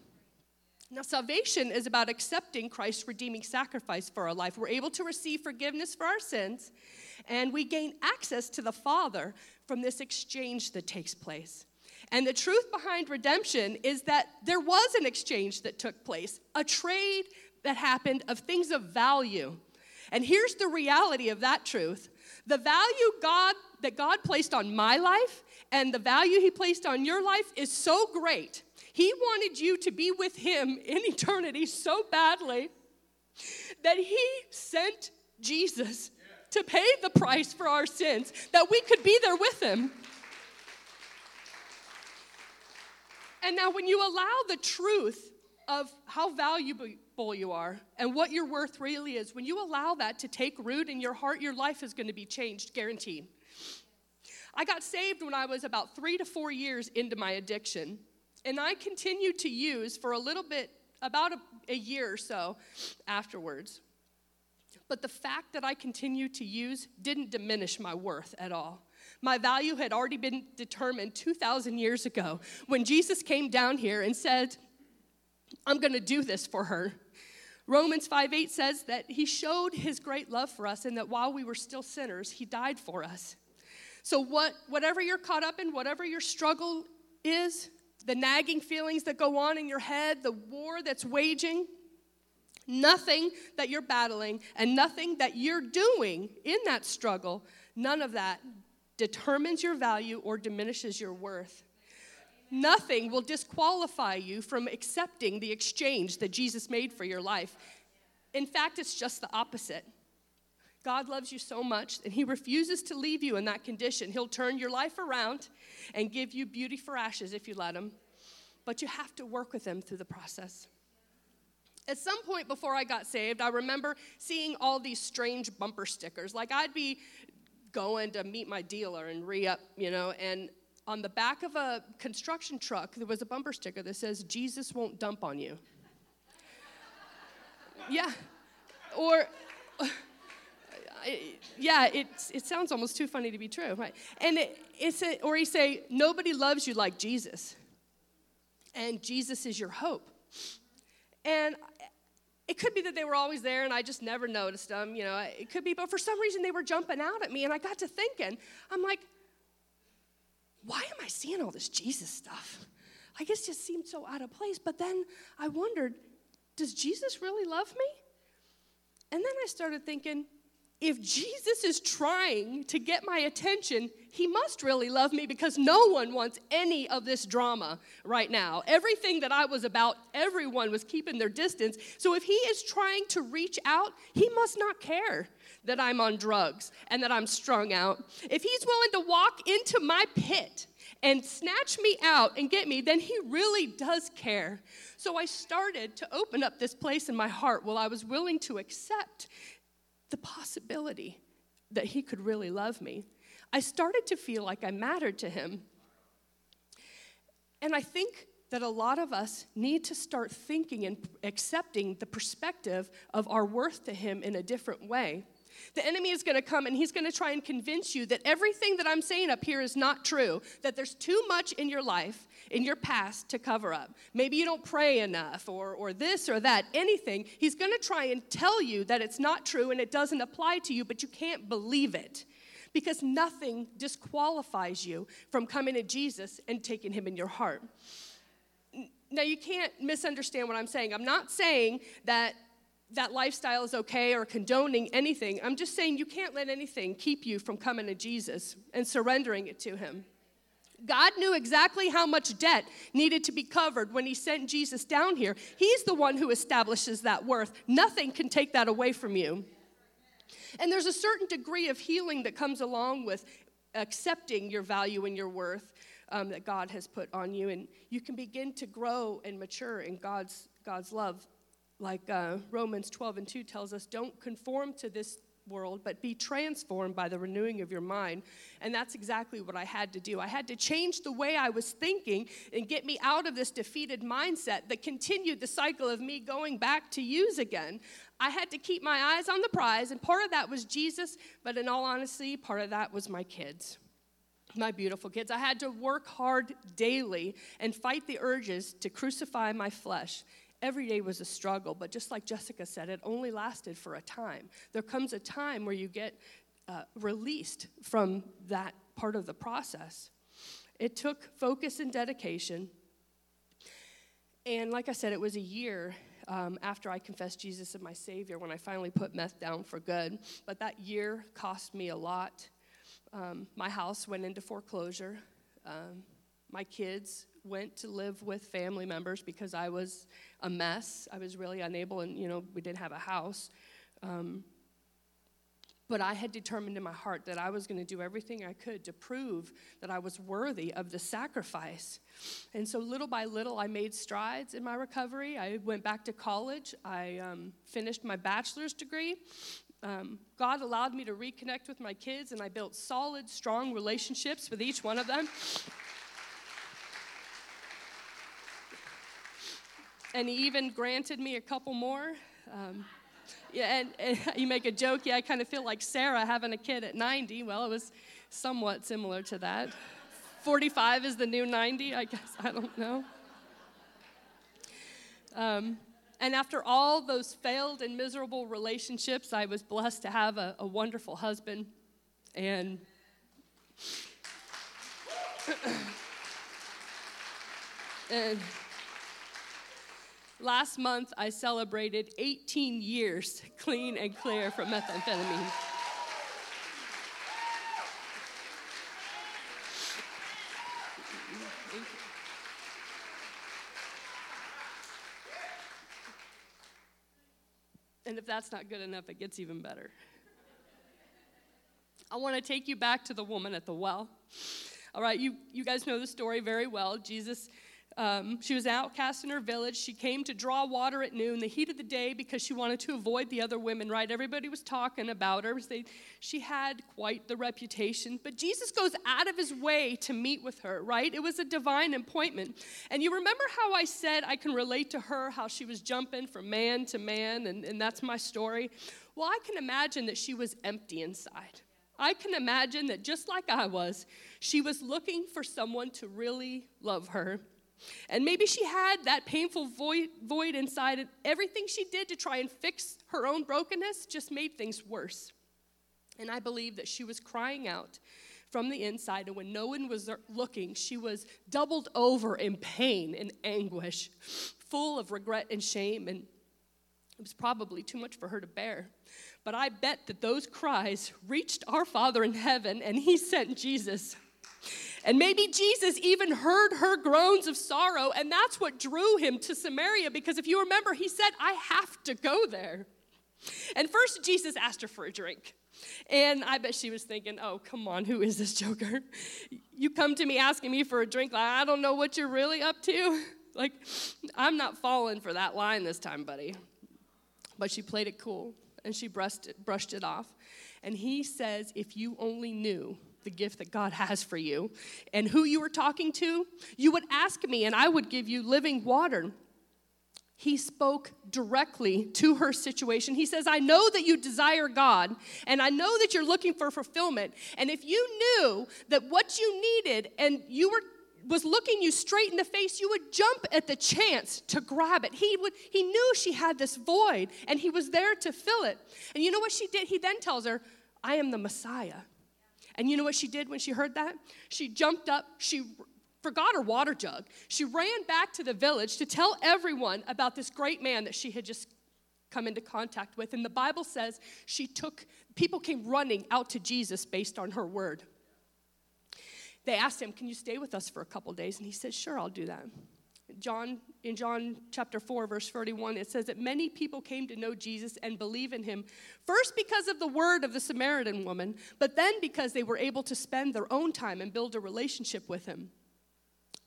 Now, salvation is about accepting Christ's redeeming sacrifice for our life. We're able to receive forgiveness for our sins, and we gain access to the Father from this exchange that takes place. And the truth behind redemption is that there was an exchange that took place, a trade that happened of things of value. And here's the reality of that truth the value God that God placed on my life and the value He placed on your life is so great. He wanted you to be with Him (laughs) in eternity so badly that He sent Jesus to pay the price for our sins, that we could be there with him. And now, when you allow the truth of how valuable you are and what your worth really is, when you allow that to take root in your heart, your life is going to be changed, guaranteed. I got saved when I was about three to four years into my addiction, and I continued to use for a little bit, about a, a year or so afterwards. But the fact that I continued to use didn't diminish my worth at all. My value had already been determined 2,000 years ago when Jesus came down here and said, I'm going to do this for her. Romans 5 8 says that he showed his great love for us and that while we were still sinners, he died for us. So, what, whatever you're caught up in, whatever your struggle is, the nagging feelings that go on in your head, the war that's waging, nothing that you're battling and nothing that you're doing in that struggle, none of that determines your value or diminishes your worth. Nothing will disqualify you from accepting the exchange that Jesus made for your life. In fact, it's just the opposite. God loves you so much and He refuses to leave you in that condition. He'll turn your life around and give you beauty for ashes if you let Him. But you have to work with Him through the process. At some point before I got saved, I remember seeing all these strange bumper stickers. Like I'd be going to meet my dealer and re up, you know, and on the back of a construction truck, there was a bumper sticker that says, Jesus won't dump on you. (laughs) yeah. Or, (laughs) yeah, it, it sounds almost too funny to be true, right? And it, it's a, or he say, nobody loves you like Jesus. And Jesus is your hope. And it could be that they were always there and I just never noticed them, you know. It could be, but for some reason they were jumping out at me and I got to thinking, I'm like, why am I seeing all this Jesus stuff? I guess just seemed so out of place. But then I wondered, does Jesus really love me? And then I started thinking, if Jesus is trying to get my attention, he must really love me because no one wants any of this drama right now. Everything that I was about, everyone was keeping their distance. So if he is trying to reach out, he must not care that I'm on drugs and that I'm strung out. If he's willing to walk into my pit and snatch me out and get me, then he really does care. So I started to open up this place in my heart while I was willing to accept the possibility that he could really love me. I started to feel like I mattered to him. And I think that a lot of us need to start thinking and accepting the perspective of our worth to him in a different way. The enemy is going to come and he's going to try and convince you that everything that I'm saying up here is not true, that there's too much in your life, in your past to cover up. Maybe you don't pray enough or, or this or that, anything. He's going to try and tell you that it's not true and it doesn't apply to you, but you can't believe it because nothing disqualifies you from coming to Jesus and taking him in your heart. Now, you can't misunderstand what I'm saying. I'm not saying that that lifestyle is okay or condoning anything. I'm just saying you can't let anything keep you from coming to Jesus and surrendering it to Him. God knew exactly how much debt needed to be covered when He sent Jesus down here. He's the one who establishes that worth. Nothing can take that away from you. And there's a certain degree of healing that comes along with accepting your value and your worth um, that God has put on you. And you can begin to grow and mature in God's, God's love like uh, Romans 12 and 2 tells us, don't conform to this world, but be transformed by the renewing of your mind. And that's exactly what I had to do. I had to change the way I was thinking and get me out of this defeated mindset that continued the cycle of me going back to use again. I had to keep my eyes on the prize, and part of that was Jesus, but in all honesty, part of that was my kids. My beautiful kids. I had to work hard daily and fight the urges to crucify my flesh every day was a struggle, but just like Jessica said, it only lasted for a time. There comes a time where you get uh, released from that part of the process. It took focus and dedication. And like I said, it was a year um, after I confessed Jesus as my Savior when I finally put meth down for good. But that year cost me a lot. Um, my house went into foreclosure. Um, my kids went to live with family members because I was a mess. I was really unable, and you know, we didn't have a house. Um, But I had determined in my heart that I was going to do everything I could to prove that I was worthy of the sacrifice. And so, little by little, I made strides in my recovery. I went back to college. I um, finished my bachelor's degree. Um, God allowed me to reconnect with my kids, and I built solid, strong relationships with each one of them. And He even granted me a couple more. Um, yeah, and, and, (laughs) you make a joke, yeah, I kind of feel like Sarah having a kid at 90. Well, it was somewhat similar to that. 45 is the new 90, I guess. I don't know. Um, and after all those failed and miserable relationships, I was blessed to have a, a wonderful husband. And (coughs) and Last month, I celebrated 18 years clean and clear from methamphetamine. And if that's not good enough, it gets even better. I want to take you back to the woman at the well. All right, you, you guys know the story very well. Jesus um, she was outcast in her village. She came to draw water at noon, the heat of the day, because she wanted to avoid the other women, right? Everybody was talking about her. They, she had quite the reputation. But Jesus goes out of his way to meet with her, right? It was a divine appointment. And you remember how I said I can relate to her, how she was jumping from man to man, and, and that's my story? Well, I can imagine that she was empty inside. I can imagine that just like I was, she was looking for someone to really love her and maybe she had that painful void, void inside, and everything she did to try and fix her own brokenness just made things worse. And I believe that she was crying out from the inside, and when no one was er, looking, she was doubled over in pain and anguish, full of regret and shame, and it was probably too much for her to bear. But I bet that those cries reached our Father in heaven, and He sent Jesus. And maybe Jesus even heard her groans of sorrow, and that's what drew him to Samaria. Because if you remember, he said, I have to go there. And first, Jesus asked her for a drink. And I bet she was thinking, oh, come on, who is this joker? You come to me asking me for a drink, like, I don't know what you're really up to. (laughs) Like, I'm not falling for that line this time, buddy. But she played it cool and she brushed it, brushed it off. And he says, if you only knew the gift that God has for you and who you were talking to, you would ask me and I would give you living water. He spoke directly to her situation. He says, I know that you desire God, and I know that you're looking for fulfillment. And if you knew that what you needed and you were was looking you straight in the face, you would jump at the chance to grab it. He would he knew she had this void and he was there to fill it. And you know what she did? He then tells her, I am the Messiah. And you know what she did when she heard that? She jumped up, she forgot her water jug. She ran back to the village to tell everyone about this great man that she had just come into contact with. And the Bible says she took, people came running out to Jesus based on her word. They asked him, Can you stay with us for a couple days? And he said, Sure, I'll do that. John, in John chapter 4, verse 31, it says that many people came to know Jesus and believe in him, first because of the word of the Samaritan woman, but then because they were able to spend their own time and build a relationship with him.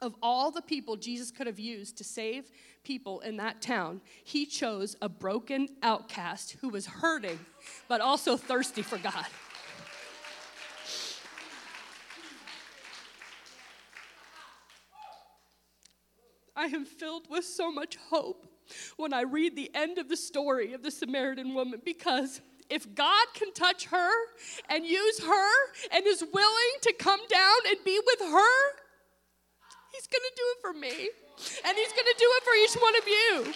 Of all the people Jesus could have used to save people in that town, he chose a broken outcast who was hurting, but also thirsty for God. I am filled with so much hope when I read the end of the story of the Samaritan woman because if God can touch her and use her and is willing to come down and be with her, He's going to do it for me. And He's going to do it for each one of you.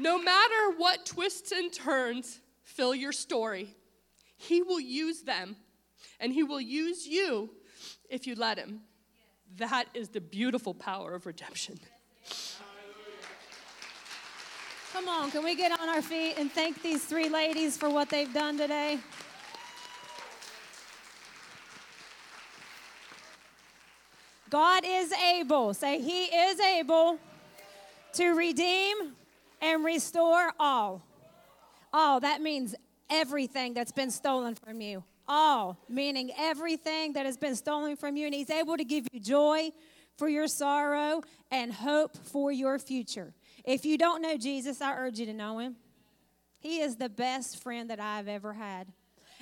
No matter what twists and turns fill your story, he will use them and He will use you if you let Him. That is the beautiful power of redemption. Come on, can we get on our feet and thank these three ladies for what they've done today? God is able, say, He is able to redeem and restore all. All. That means everything that's been stolen from you. All, meaning everything that has been stolen from you. And He's able to give you joy for your sorrow and hope for your future. If you don't know Jesus, I urge you to know Him. He is the best friend that I've ever had.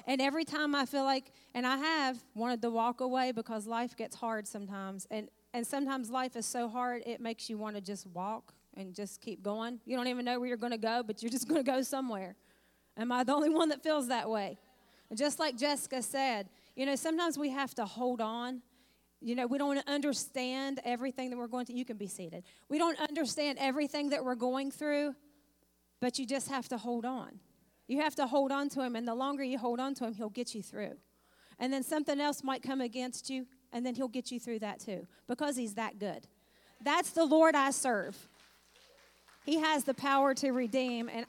And every time I feel like, and I have wanted to walk away because life gets hard sometimes. And, and sometimes life is so hard, it makes you want to just walk and just keep going. You don't even know where you're going to go, but you're just going to go somewhere. Am I the only one that feels that way? Just like Jessica said, you know, sometimes we have to hold on. You know, we don't understand everything that we're going through. You can be seated. We don't understand everything that we're going through, but you just have to hold on. You have to hold on to him, and the longer you hold on to him, he'll get you through. And then something else might come against you, and then he'll get you through that too, because he's that good. That's the Lord I serve. He has the power to redeem. And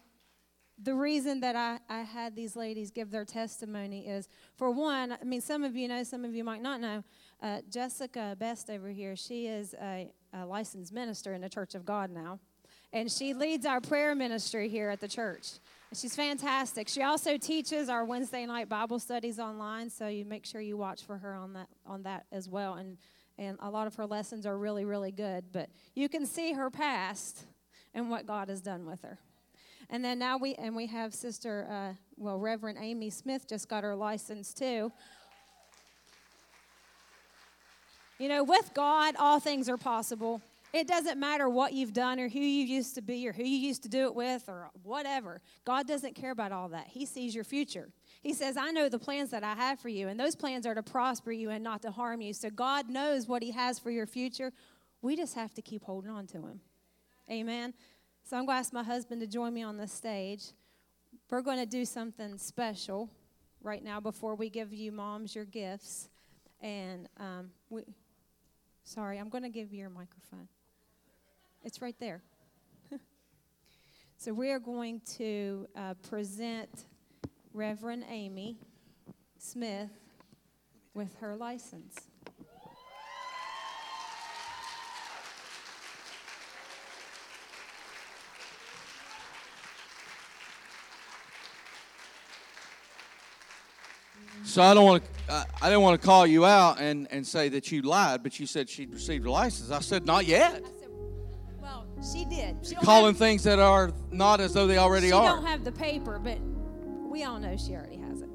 the reason that I, I had these ladies give their testimony is for one, I mean, some of you know, some of you might not know. Uh, Jessica Best over here, she is a, a licensed minister in the Church of God now. And she leads our prayer ministry here at the church. She's fantastic. She also teaches our Wednesday night Bible studies online, so you make sure you watch for her on that on that as well. And and a lot of her lessons are really really good. But you can see her past and what God has done with her. And then now we and we have Sister uh, well Reverend Amy Smith just got her license too. You know, with God, all things are possible. It doesn't matter what you've done or who you used to be or who you used to do it with or whatever. God doesn't care about all that. He sees your future. He says, I know the plans that I have for you, and those plans are to prosper you and not to harm you. So God knows what He has for your future. We just have to keep holding on to Him. Amen. So I'm going to ask my husband to join me on the stage. We're going to do something special right now before we give you moms your gifts. And um, we, sorry, I'm going to give you your microphone. It's right there. (laughs) so we are going to uh, present Reverend Amy Smith with her license. So I don't want to. Uh, I didn't want to call you out and, and say that you lied, but you said she'd received a license. I said not yet. Said, well, she did. She Calling have, things that are not as though they already she are. She don't have the paper, but we all know she already has it.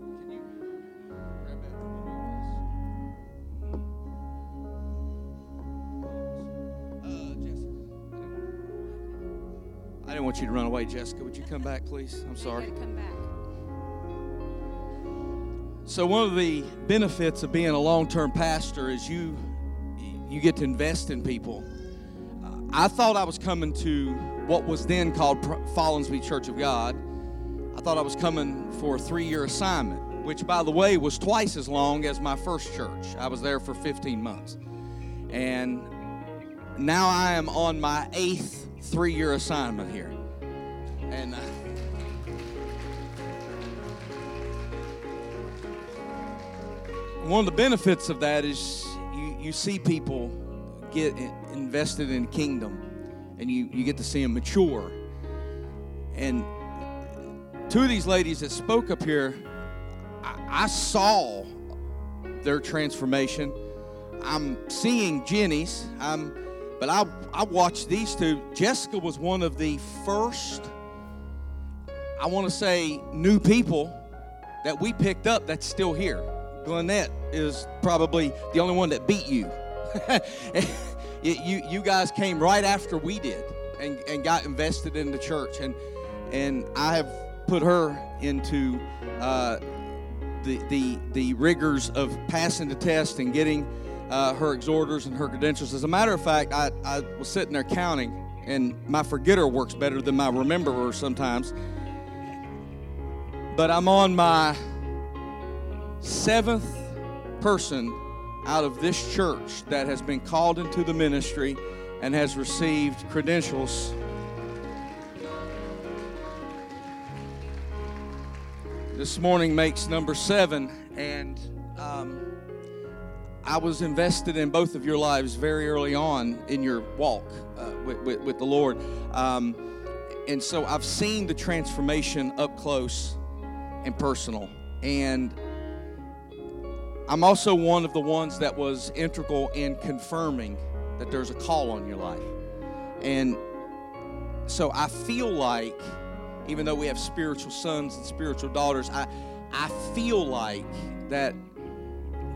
I didn't want you to run away, Jessica. Would you come back, please? I'm sorry. Come back. So one of the benefits of being a long-term pastor is you you get to invest in people. I thought I was coming to what was then called Follansbee Church of God. I thought I was coming for a three year assignment, which, by the way, was twice as long as my first church. I was there for 15 months. And now I am on my eighth three year assignment here. And. Uh, one of the benefits of that is you, you see people get invested in the kingdom and you, you get to see them mature. And two of these ladies that spoke up here, I, I saw their transformation. I'm seeing Jenny's. I'm, but I, I watched these two. Jessica was one of the first, I want to say, new people that we picked up that's still here. Gwinnett is probably the only one that beat (laughs) you. you, you guys came right after we did and, and got invested in the church. And, and I have put her into uh, the, the, the rigors of passing the test and getting uh, her exhorters and her credentials. As a matter of fact, I, I was sitting there counting, and my forgetter works better than my rememberer sometimes. But I'm on my seventh person out of this church that has been called into the ministry and has received credentials. This morning makes number seven, and um, I was invested in both of your lives very early on in your walk uh, with, with, with, the Lord. Um, and so I've seen the transformation up close and personal. And I'm also one of the ones that was integral in confirming that there's a call on your life. And so I feel like, even though we have spiritual sons and spiritual daughters, I, I feel like that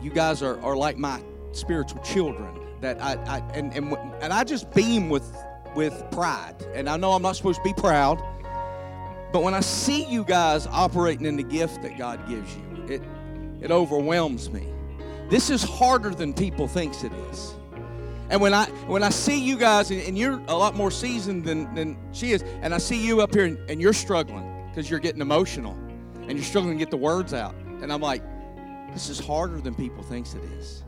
you guys are, are like my spiritual children. That I, I and, and and I just beam with with pride. And I know I'm not supposed to be proud, but when I see you guys operating in the gift that God gives you, it it overwhelms me. This is harder than people thinks it is. And when I when I see you guys, and, you're a lot more seasoned than, than she is, and I see you up here and, and you're struggling because you're getting emotional and you're struggling to get the words out. And I'm like, this is harder than people thinks it is.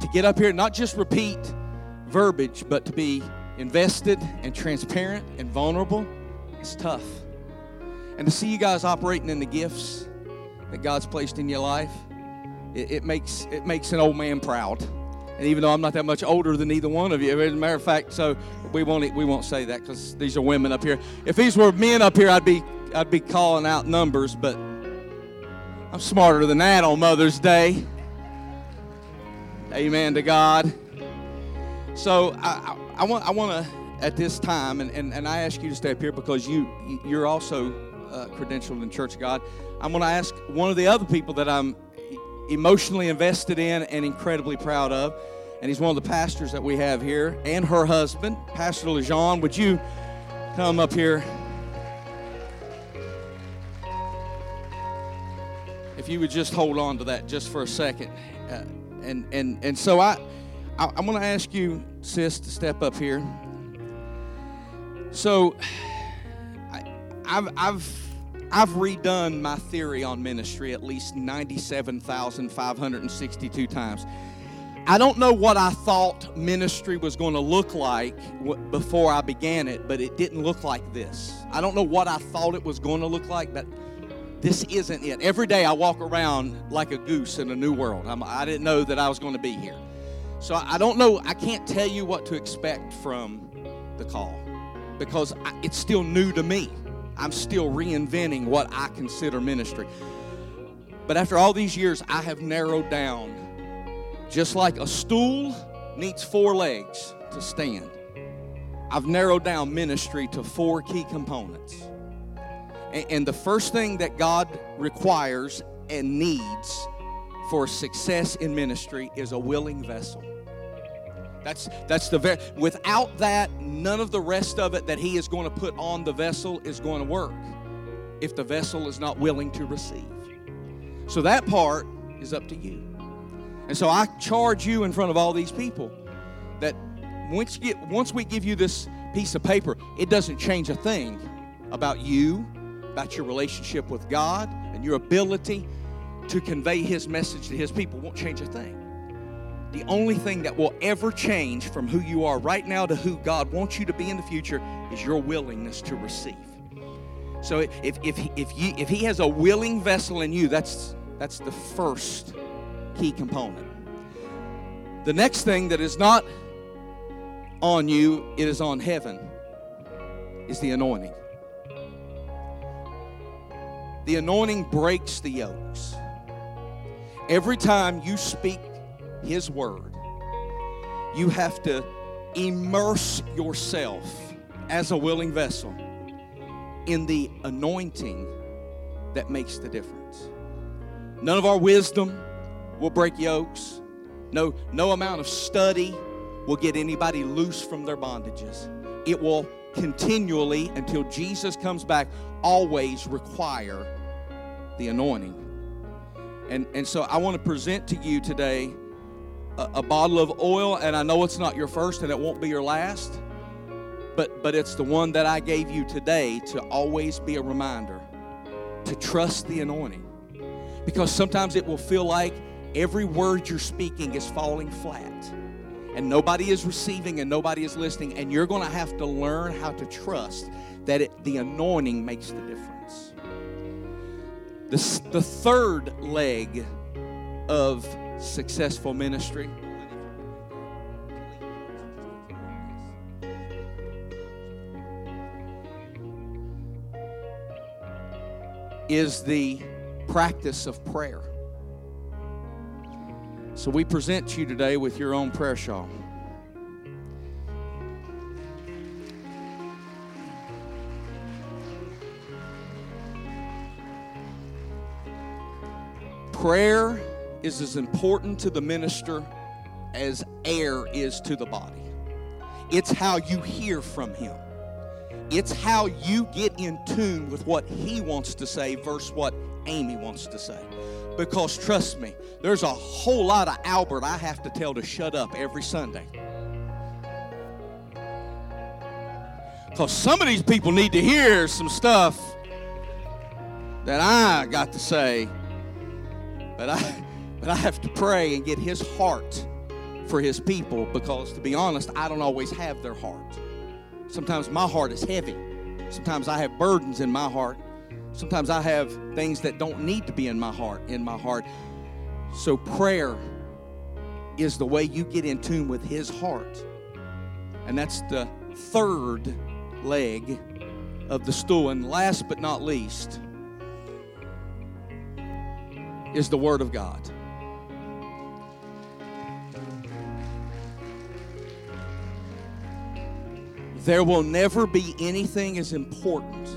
To get up here and not just repeat verbiage, but to be invested and transparent and vulnerable, it's tough. And to see you guys operating in the gifts that God's placed in your life, it, it makes it makes an old man proud. And even though I'm not that much older than either one of you, as a matter of fact, so we won't we won't say that because these are women up here. If these were men up here, I'd be I'd be calling out numbers, but I'm smarter than that on Mother's Day. Amen to God. So I, I, want I want to at this time, and, and, and I ask you to stay up here because you you're also uh, credentialed in Church of God. I'm going to ask one of the other people that I'm emotionally invested in and incredibly proud of, and he's one of the pastors that we have here, and her husband, Pastor LeJean. Would you come up here? if you would just hold on to that just for a second. Uh, and, and, and so I, I, am going to ask you, sis, to step up here. So I, I've, I've, I've redone my theory on ministry at least 97,562 times. I don't know what I thought ministry was going to look like before I began it, but it didn't look like this. I don't know what I thought it was going to look like, but this isn't it. Every day I walk around like a goose in a new world. I'm, I did not know that I was going to be here. So I don't know, I can't tell you what to expect from the call because I, it's still new to me. I'm still reinventing what I consider ministry. But after all these years, I have narrowed down just like a stool needs four legs to stand. I've narrowed down ministry to four key components. And the first thing that God requires and needs for success in ministry is a willing vessel. That's that's the very without that none of the rest of it that he is going to put on the vessel is going to work if the vessel is not willing to receive. So that part is up to you. And so I charge you in front of all these people that once get once we give you this piece of paper, it doesn't change a thing about you about your relationship with God and your ability to convey His message to His people won't change a thing. The only thing that will ever change from who you are right now to who God wants you to be in the future is your willingness to receive. So if, if, if, you, if He has a willing vessel in you, that's, that's the first key component. The next thing that is not on you, it is on heaven, is the anointing. The anointing breaks the yokes. Every time you speak His word, you have to immerse yourself as a willing vessel in the anointing that makes the difference. None of our wisdom will break yokes. No, no amount of study will get anybody loose from their bondages. It will continually, until Jesus comes back, always require the anointing. And, and so I want to present to you today a, bottle of oil, and I know it's not your first and it won't be your last, but, but it's the one that I gave you today to always be a reminder to trust the anointing. Because sometimes it will feel like every word you're speaking is falling flat and nobody is receiving and nobody is listening, and you're going to have to learn how to trust that it, the anointing makes the difference. The, the third leg of successful ministry. Is the practice of prayer. So we present you today with your own prayer shawl. Prayer is as important to the minister as air is to the body. It's how you hear from him. It's how you get in tune with what he wants to say versus what Amy wants to say. Because trust me, there's a whole lot of Albert I have to tell to shut up every Sunday. Because some of these people need to hear some stuff that I got to say, but I, but I have to pray and get his heart for his people because, to be honest, I don't always have their heart. Sometimes my heart is heavy. Sometimes I have burdens in my heart. Sometimes I have things that don't need to be in my heart, in my heart. So prayer is the way you get in tune with his heart. And that's the third leg of the stool. And last but not least is the word of God. There will never be anything as important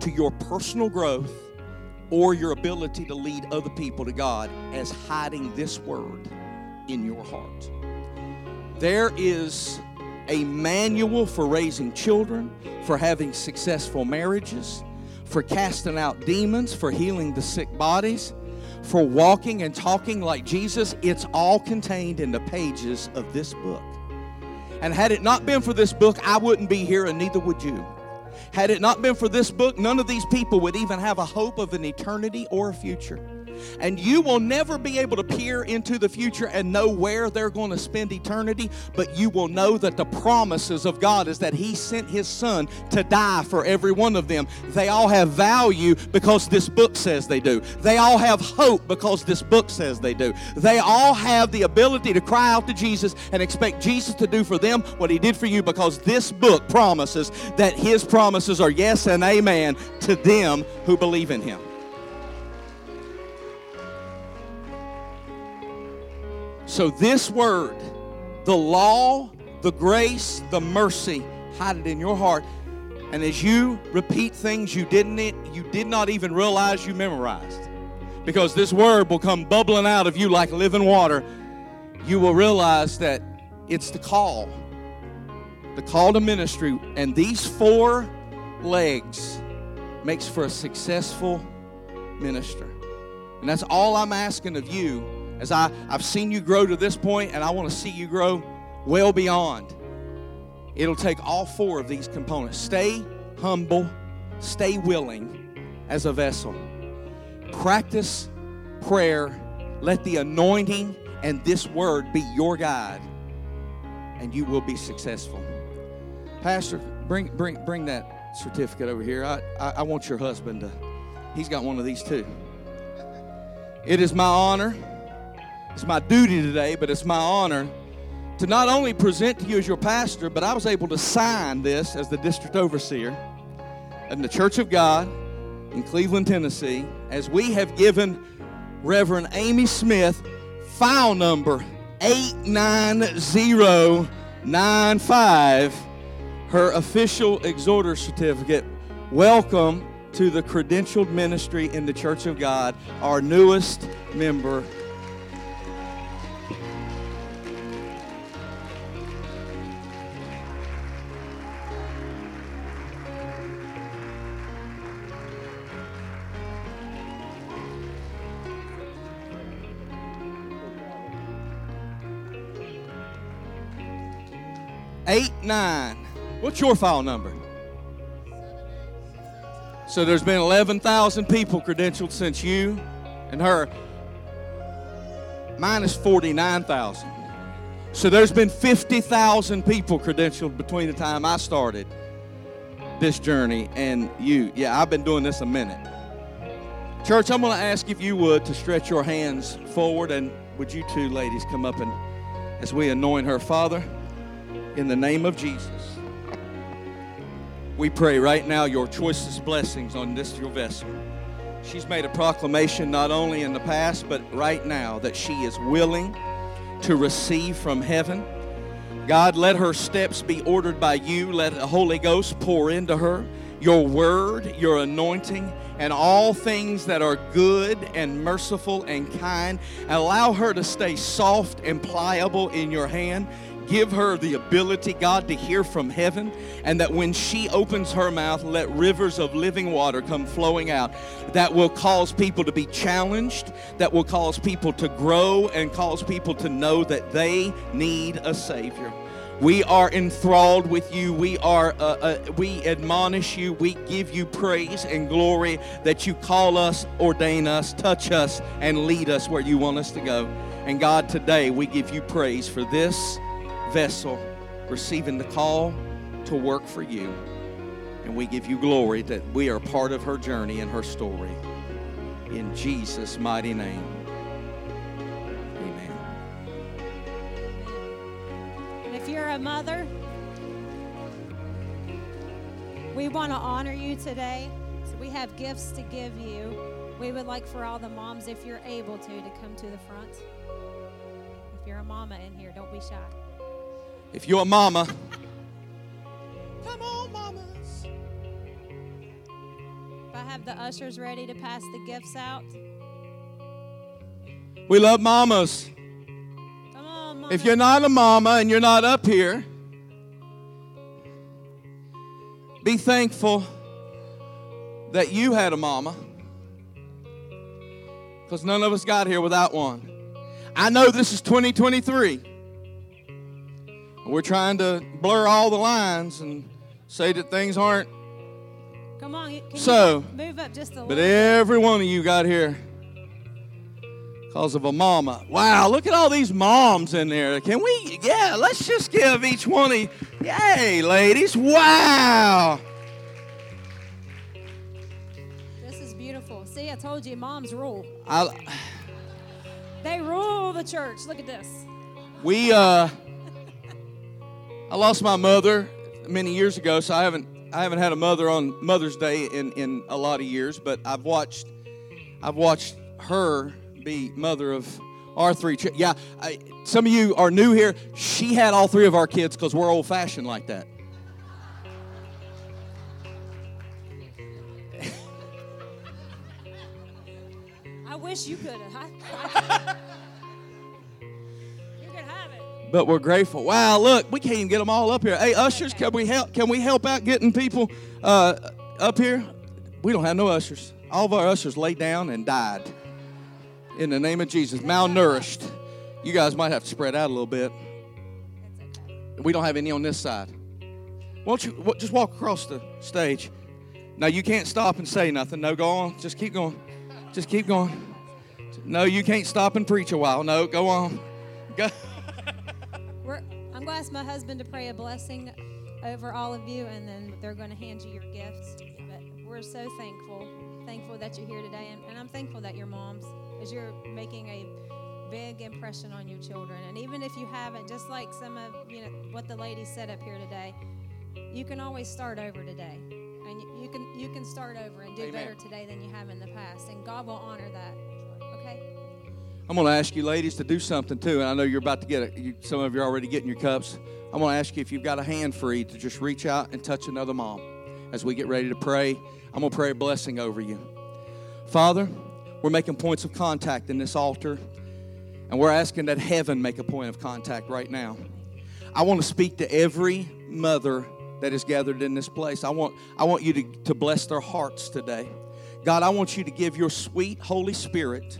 to your personal growth or your ability to lead other people to God as hiding this word in your heart. There is a manual for raising children, for having successful marriages, for casting out demons, for healing the sick bodies, for walking and talking like Jesus. It's all contained in the pages of this book. And had it not been for this book, I wouldn't be here, and neither would you. Had it not been for this book, none of these people would even have a hope of an eternity or a future. And you will never be able to peer into the future and know where they're going to spend eternity, but you will know that the promises of God is that He sent His Son to die for every one of them. They all have value because this book says they do. They all have hope because this book says they do. They all have the ability to cry out to Jesus and expect Jesus to do for them what He did for you because this book promises that His promises are yes and amen to them who believe in Him. So, this word, the law, the grace, the mercy, hide it in your heart. And as you repeat things you didn't you did not even realize you memorized, because this word will come bubbling out of you like living water, you will realize that it's the call. The call to ministry. And these four legs makes for a successful minister. And that's all I'm asking of you as I, I've seen you grow to this point, and I want to see you grow well beyond. It'll take all four of these components. Stay humble, stay willing as a vessel. Practice prayer. Let the anointing and this word be your guide, and you will be successful. Pastor, bring, bring, bring that certificate over here. I, I, I want your husband to, he's got one of these too. It is my honor it's my duty today, but it's my honor to not only present to you as your pastor, but I was able to sign this as the district overseer in the Church of God in Cleveland, Tennessee, as we have given Reverend Amy Smith file number 89095 her official exhorter certificate. Welcome to the credentialed ministry in the Church of God, our newest member eight nine. What's your file number? So there's been 11,000 people credentialed since you and her. 49,000. So there's been 50,000 people credentialed between the time I started this journey and you. Yeah, I've been doing this a minute. Church, I'm going to ask if you would to stretch your hands forward, and would you two ladies come up and as we anoint her, Father, in the name of Jesus. We pray right now your choicest blessings on this your vessel. She's made a proclamation not only in the past, but right now that she is willing to receive from heaven. God, let her steps be ordered by you. Let the Holy Ghost pour into her your word, your anointing, and all things that are good and merciful and kind. Allow her to stay soft and pliable in your hand. Give her the ability, God, to hear from heaven, and that when she opens her mouth, let rivers of living water come flowing out that will cause people to be challenged, that will cause people to grow, and cause people to know that they need a Savior. We are enthralled with you. We are uh, uh, we admonish you. We give you praise and glory that you call us, ordain us, touch us, and lead us where you want us to go. And God, today we give you praise for this vessel receiving the call to work for you. And we give you glory that we are part of her journey and her story. In Jesus' mighty name. Amen. If you're a mother, we want to honor you today. So we have gifts to give you. We would like for all the moms, if you're able to, to come to the front. If you're a mama in here, don't be shy. If you're a mama, come on, mamas. If I have the ushers ready to pass the gifts out. We love mamas. If you're not a mama and you're not up here, be thankful that you had a mama. Because none of us got here without one. I know this is 2023. We're trying to blur all the lines and say that things aren't. Come on, so, move up just a little. But every one of you got here because of a mama. Wow, look at all these moms in there. Can we, yeah, let's just give each one of yay, ladies. Wow. This is beautiful. See, I told you, moms rule. I, they rule the church. Look at this. We, uh, I lost my mother many years ago, so I haven't, I haven't had a mother on Mother's Day in, in a lot of years, but I've watched, I've watched her be mother of our three. Ch- yeah, I, some of you are new here. She had all three of our kids because we're old fashioned like that. I wish you could have. But we're grateful. Wow, look, we can't even get them all up here. Hey, ushers, can we help? Can we help out getting people uh, up here? We don't have no ushers. All of our ushers laid down and died in the name of Jesus. Malnourished. You guys might have to spread out a little bit. We don't have any on this side. Won't you just walk across the stage? Now you can't stop and say nothing. No, go on. Just keep going. Just keep going. No, you can't stop and preach a while. No, go on. Go. To ask my husband to pray a blessing over all of you, and then they're going to hand you your gifts. But we're so thankful, thankful that you're here today, and, and I'm thankful that your moms as you're making a big impression on your children. And even if you haven't, just like some of you know what the lady said up here today, you can always start over today. And you can you can start over and do Amen. better today than you have in the past. And God will honor that. I'm going to ask you ladies to do something too. And I know you're about to get it. You, some of you are already getting your cups. I'm going to ask you if you've got a hand free to just reach out and touch another mom as we get ready to pray. I'm going to pray a blessing over you. Father, we're making points of contact in this altar, and we're asking that heaven make a point of contact right now. I want to speak to every mother that is gathered in this place. I want, I want you to, to bless their hearts today. God, I want you to give your sweet Holy Spirit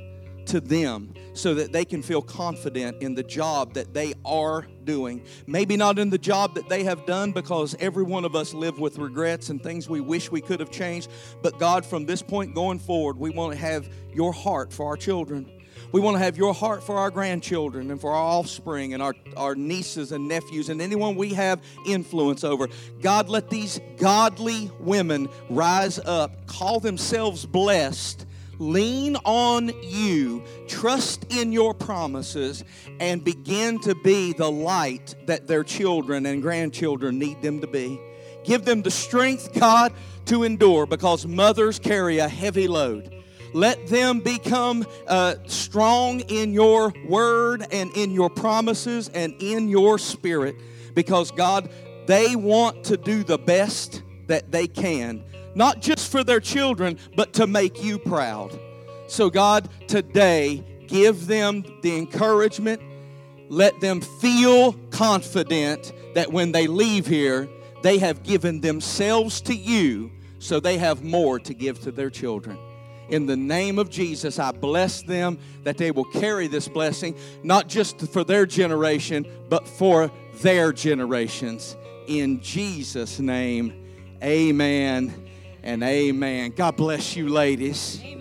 to them so that they can feel confident in the job that they are doing. Maybe not in the job that they have done because every one of us live with regrets and things we wish we could have changed. But God, from this point going forward, we want to have your heart for our children. We want to have your heart for our grandchildren and for our offspring and our, our nieces and nephews and anyone we have influence over. God, let these godly women rise up, call themselves blessed lean on you, trust in your promises, and begin to be the light that their children and grandchildren need them to be. Give them the strength, God, to endure because mothers carry a heavy load. Let them become uh, strong in your word and in your promises and in your spirit because, God, they want to do the best that they can, not just for their children, but to make you proud. So, God, today, give them the encouragement. Let them feel confident that when they leave here, they have given themselves to you so they have more to give to their children. In the name of Jesus, I bless them that they will carry this blessing, not just for their generation, but for their generations. In Jesus' name, amen and amen. God bless you, ladies. Amen.